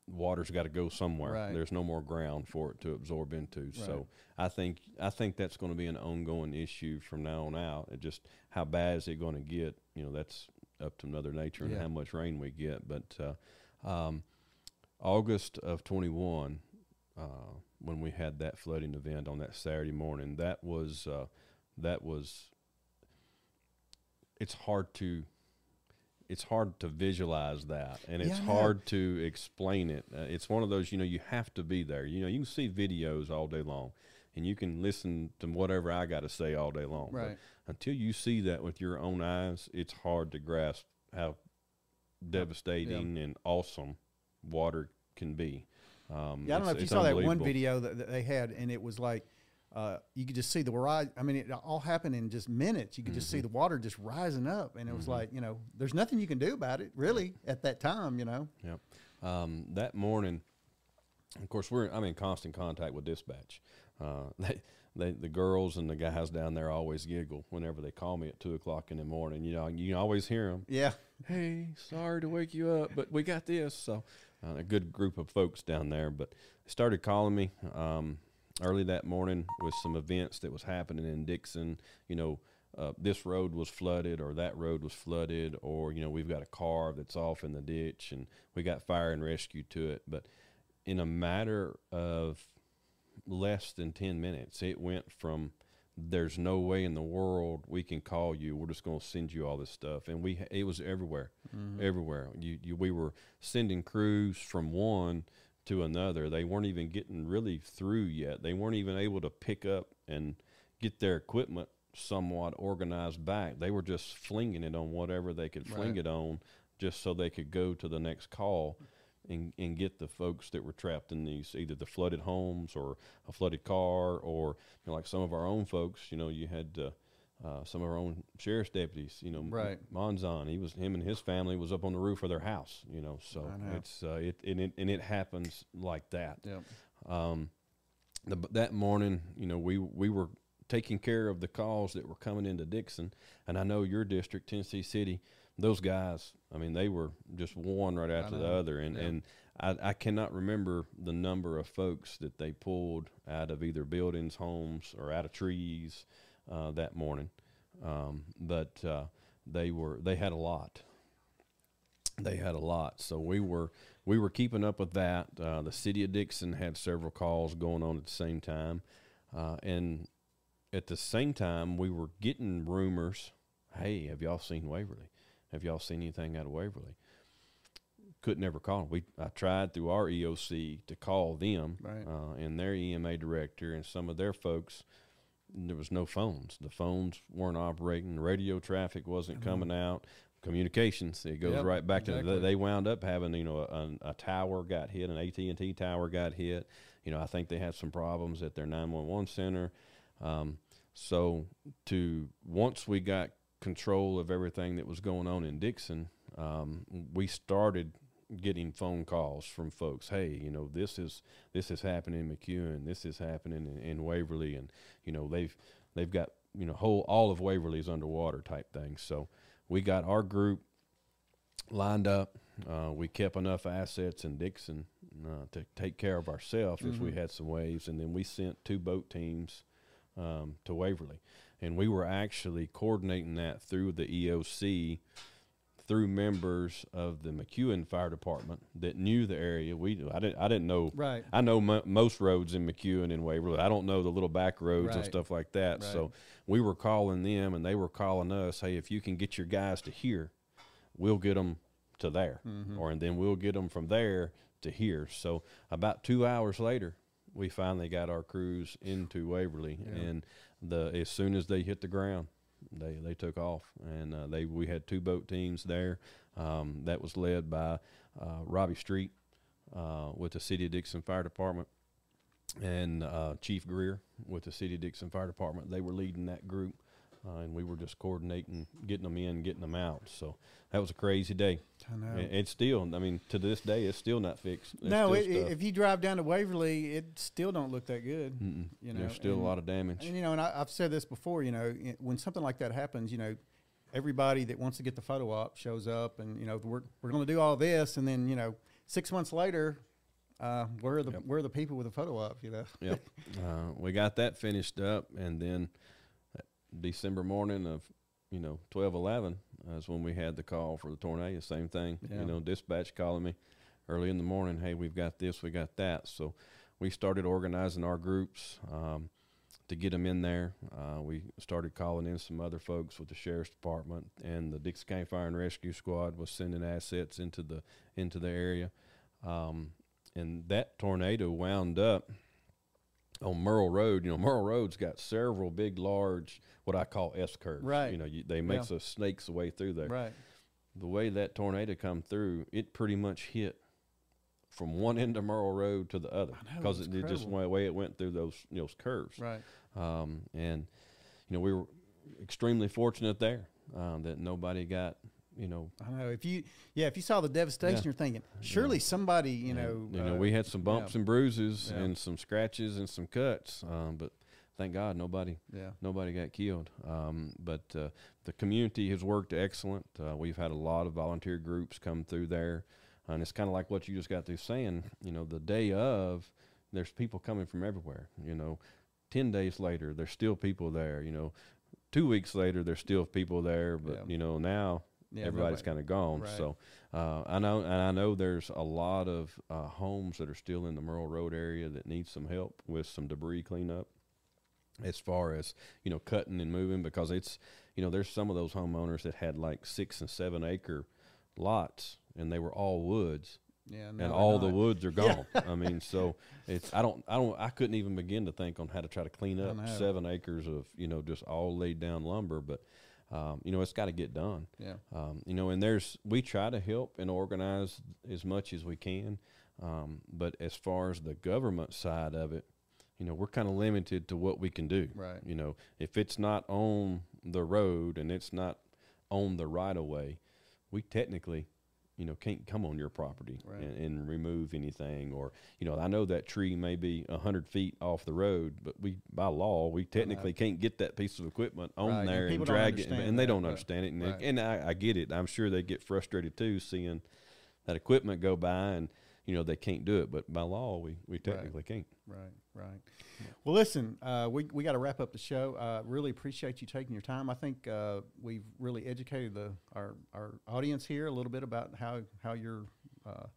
Speaker 4: water's got to go somewhere.
Speaker 3: Right.
Speaker 4: There's no more ground for it to absorb into. So I think I think that's going to be an ongoing issue from now on out. It just how bad is it going to get? You know, that's up to Mother Nature and
Speaker 3: Yeah.
Speaker 4: how much rain we get. But uh, um, August of 21, uh, when we had that flooding event on that Saturday morning, that was uh, that was. It's hard to it's hard to visualize that and it's
Speaker 3: Yeah,
Speaker 4: hard to explain it. Uh, it's one of those you know you have to be there. You know you can see videos all day long and you can listen to whatever i got to say all day long but
Speaker 3: Right.
Speaker 4: until you see that with your own eyes it's hard to grasp how devastating and awesome water can be. Um,
Speaker 3: Yeah, I don't know if you saw that one video that, that they had, and it was like uh, you could just see the rise. I mean, it all happened in just minutes. You could just see
Speaker 4: Mm-hmm.
Speaker 3: the water just rising up, and it was like you know, there's nothing you can do about it really at that time. You know,
Speaker 4: Yep. Um, that morning, of course, we're I'm in constant contact with dispatch. Uh, they, they, the girls and the guys down there always giggle whenever they call me at two o'clock in the morning. You know, you can always hear them.
Speaker 3: yeah,
Speaker 4: Hey, sorry to wake you up, but we got this. So, uh, a good group of folks down there. But they started calling me um, early that morning with some events that was happening in Dickson. You know, uh, this road was flooded, or that road was flooded, or you know, we've got a car that's off in the ditch, and we got fire and rescue to it. But in a matter of less than 10 minutes, it went from there's no way in the world we can call you. We're just going to send you all this stuff. And we, it was everywhere, everywhere. You, you, we were sending crews from one to another. They weren't even getting really through yet. They weren't even able to pick up and get their equipment somewhat organized back. They were just flinging it on whatever they could fling
Speaker 3: Right.
Speaker 4: it on, just so they could go to the next call. And, and get the folks that were trapped in these either the flooded homes or a flooded car or you know, like some of our own folks you know you had uh, uh, some of our own sheriff's deputies you know
Speaker 3: Right.
Speaker 4: Monzon he was him and his family was up on the roof of their house you know so
Speaker 3: know.
Speaker 4: it's uh, it and, it and it happens like that
Speaker 3: Yep.
Speaker 4: um, the, that morning, you know, we we were taking care of the calls that were coming into Dickson, and I know your district, Tennessee City, those guys. I mean, they were just one right after the other, and
Speaker 3: Yeah.
Speaker 4: and I, I cannot remember the number of folks that they pulled out of either buildings, homes, or out of trees uh, that morning, um, but uh, they were they had a lot they had a lot. So we were we were keeping up with that. Uh, the city of Dickson had several calls going on at the same time, uh, and at the same time we were getting rumors. Hey, have y'all seen Waverly? Have y'all seen anything out of Waverly? Couldn't ever call them. We I tried through our EOC to call them
Speaker 3: Right.
Speaker 4: uh, and their EMA director and some of their folks. There was no phones. The phones weren't operating. Radio traffic wasn't coming out. Communications. It goes
Speaker 3: Mm-hmm. Yep,
Speaker 4: right back to
Speaker 3: exactly.
Speaker 4: they wound up having you know a, a tower got hit, an AT and T tower got hit. You know I think they had some problems at their nine one one center. Um, so to once we got control of everything that was going on in Dickson, um, we started getting phone calls from folks. Hey, you know this is this is happening in McEwen. This is happening in, in Waverly, and you know they've they've got you know whole all of Waverly is underwater type things. So we got our group lined up. Uh, we kept enough assets in Dickson uh, to take care of ourselves if we had some waves, and then we sent two boat teams um, to Waverly, and we were actually coordinating that through the EOC, through members of the McEwen Fire Department that knew the area. We I didn't I didn't know
Speaker 3: Right.
Speaker 4: I know mo most roads in McEwen and Waverly. I don't know the little back roads and stuff like that.
Speaker 3: Right.
Speaker 4: So we were calling them, and they were calling us. Hey, if you can get your guys to here, we'll get them to there,
Speaker 3: Mm-hmm.
Speaker 4: or and then we'll get them from there to here. So about two hours later, we finally got our crews into Waverly, and the as soon as they hit the ground, they they took off, and uh, they we had two boat teams there. Um, that was led by uh, Robbie Street uh, with the City of Dickson Fire Department and uh, Chief Greer with the City of Dickson Fire Department. They were leading that group, uh, and we were just coordinating, getting them in, getting them out. So that was a crazy day.
Speaker 3: I know.
Speaker 4: And It's still, I mean, to this day, it's still not fixed. There's
Speaker 3: no, it, if you drive down to Waverly, it still don't look that good.
Speaker 4: Mm-mm.
Speaker 3: You know,
Speaker 4: there's still
Speaker 3: and-
Speaker 4: a lot of damage.
Speaker 3: And you know, and I, I've said this before. You know, when something like that happens, you know, everybody that wants to get the photo op shows up, and you know, we're we're going to do all this, and then you know, six months later, uh, where are the where are the people with the photo op? You know,
Speaker 4: yep. Uh, we got that finished up, and then December morning of you know twelve eleven is when we had the call for the tornado. Same thing.
Speaker 3: Yeah.
Speaker 4: You know, dispatch calling me early in the morning. Hey, we've got this, we got that. So we started organizing our groups um, to get them in there. Uh, we started calling in some other folks with the sheriff's department, and the Dickson County Fire and Rescue Squad was sending assets into the into the area. Um, and that tornado wound up on Merle Road. You know, Merle Road's got several big, large, what I call S curves.
Speaker 3: Right.
Speaker 4: You know, you, they make
Speaker 3: Yeah.
Speaker 4: so snakes the way through there.
Speaker 3: right?
Speaker 4: The way that tornado come through, it pretty much hit from one end of Merle Road to the other because it, it just went way it went through those you know, those curves.
Speaker 3: Right.
Speaker 4: Um, and you know, we were extremely fortunate there um, that nobody got you know
Speaker 3: I know. If you, yeah, if you saw the devastation,
Speaker 4: Yeah.
Speaker 3: you're thinking, surely somebody, you know,
Speaker 4: you know,
Speaker 3: uh,
Speaker 4: we had some bumps and bruises
Speaker 3: Yeah.
Speaker 4: and some scratches and some cuts, um, but thank God nobody
Speaker 3: yeah,
Speaker 4: nobody got killed. Um, but uh, the community has worked excellent. Uh, we've had a lot of volunteer groups come through there, and it's kind of like what you just got through saying. You know, the day of, there's people coming from everywhere. You know, ten days later, there's still people there. You know, two weeks later, there's still people there. But
Speaker 3: Yeah.
Speaker 4: you know now.
Speaker 3: Yeah,
Speaker 4: Everybody's kind of gone,
Speaker 3: right.
Speaker 4: so uh, I know, and I know there's a lot of uh, homes that are still in the Merle Road area that need some help with some debris cleanup as far as you know cutting and moving because it's you know there's some of those homeowners that had like six and seven acre lots and they were all woods
Speaker 3: Yeah,
Speaker 4: and all the woods are gone. I mean, so it's I don't I don't I couldn't even begin to think on how to try to clean up seven acres of you know just all laid down lumber, but um, you know it's got to get done.
Speaker 3: Yeah.
Speaker 4: Um, you know, and there's we try to help and organize as much as we can, um, but as far as the government side of it, you know, we're kind of limited to what we can do.
Speaker 3: Right.
Speaker 4: You know, if it's not on the road and it's not on the right of way, we technically, you know, can't come on your property
Speaker 3: Right.
Speaker 4: and, and remove anything. Or, you know, I know that tree may be a hundred feet off the road, but we, by law, we technically can't get that piece of equipment on
Speaker 3: Right,
Speaker 4: there and,
Speaker 3: don't
Speaker 4: drag it,
Speaker 3: understand
Speaker 4: and they don't understand it. And,
Speaker 3: right.
Speaker 4: and I, I get it. I'm sure they get frustrated too, seeing that equipment go by and you know they can't do it. But by law, we we technically can't.
Speaker 3: Right, right. Well, listen, uh, we we got to wrap up the show. Uh, really appreciate you taking your time. I think uh, we've really educated the our our audience here a little bit about how how your uh,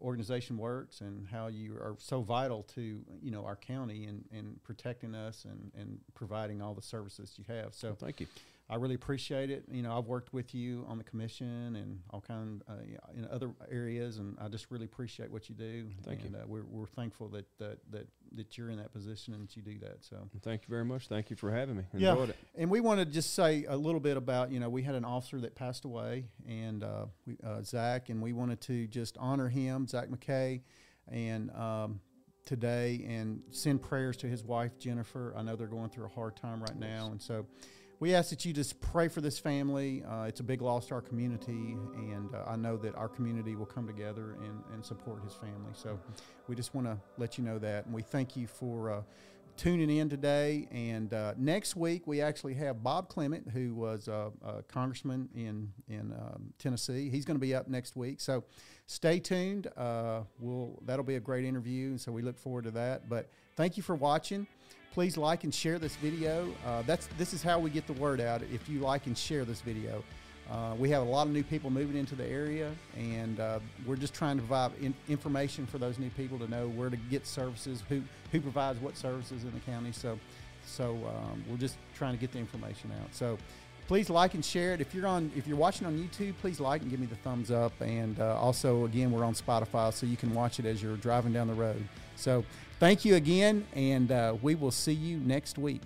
Speaker 3: organization works and how you are so vital to you know our county and, and protecting us and, and providing all the services you have. So
Speaker 4: Thank you.
Speaker 3: I really appreciate it. You know, I've worked with you on the commission and all kind uh, in other areas, and I just really appreciate what you do.
Speaker 4: Thank you.
Speaker 3: Uh, we're, we're thankful that, that that that you're in that position and that you do that. So.
Speaker 4: Thank you very much. Thank you for having me.
Speaker 3: Yeah,
Speaker 4: it.
Speaker 3: and we want to just say a little bit about you know we had an officer that passed away, and uh, we, uh, Zach, and we wanted to just honor him, Zach McKay, and um, today, and send prayers to his wife Jennifer. I know they're going through a hard time right now, and so we ask that you just pray for this family. Uh, it's a big loss to our community, and uh, I know that our community will come together and, and support his family. So we just want to let you know that, and we thank you for. Uh, tuning in today. And uh, next week, we actually have Bob Clement, who was uh, a congressman in in um, Tennessee. He's going to be up next week, so stay tuned. Uh, we'll that'll be a great interview, And so we look forward to that. But thank you for watching. Please like and share this video. Uh, that's this is how we get the word out. If you like and share this video. Uh, we have a lot of new people moving into the area, and uh, we're just trying to provide in- information for those new people to know where to get services, who who provides what services in the county. So, so um, we're just trying to get the information out. So, please like and share it. If you're on, if you're watching on YouTube, please like and give me the thumbs up. And uh, also, again, we're on Spotify, so you can watch it as you're driving down the road. So, thank you again, and uh, we will see you next week.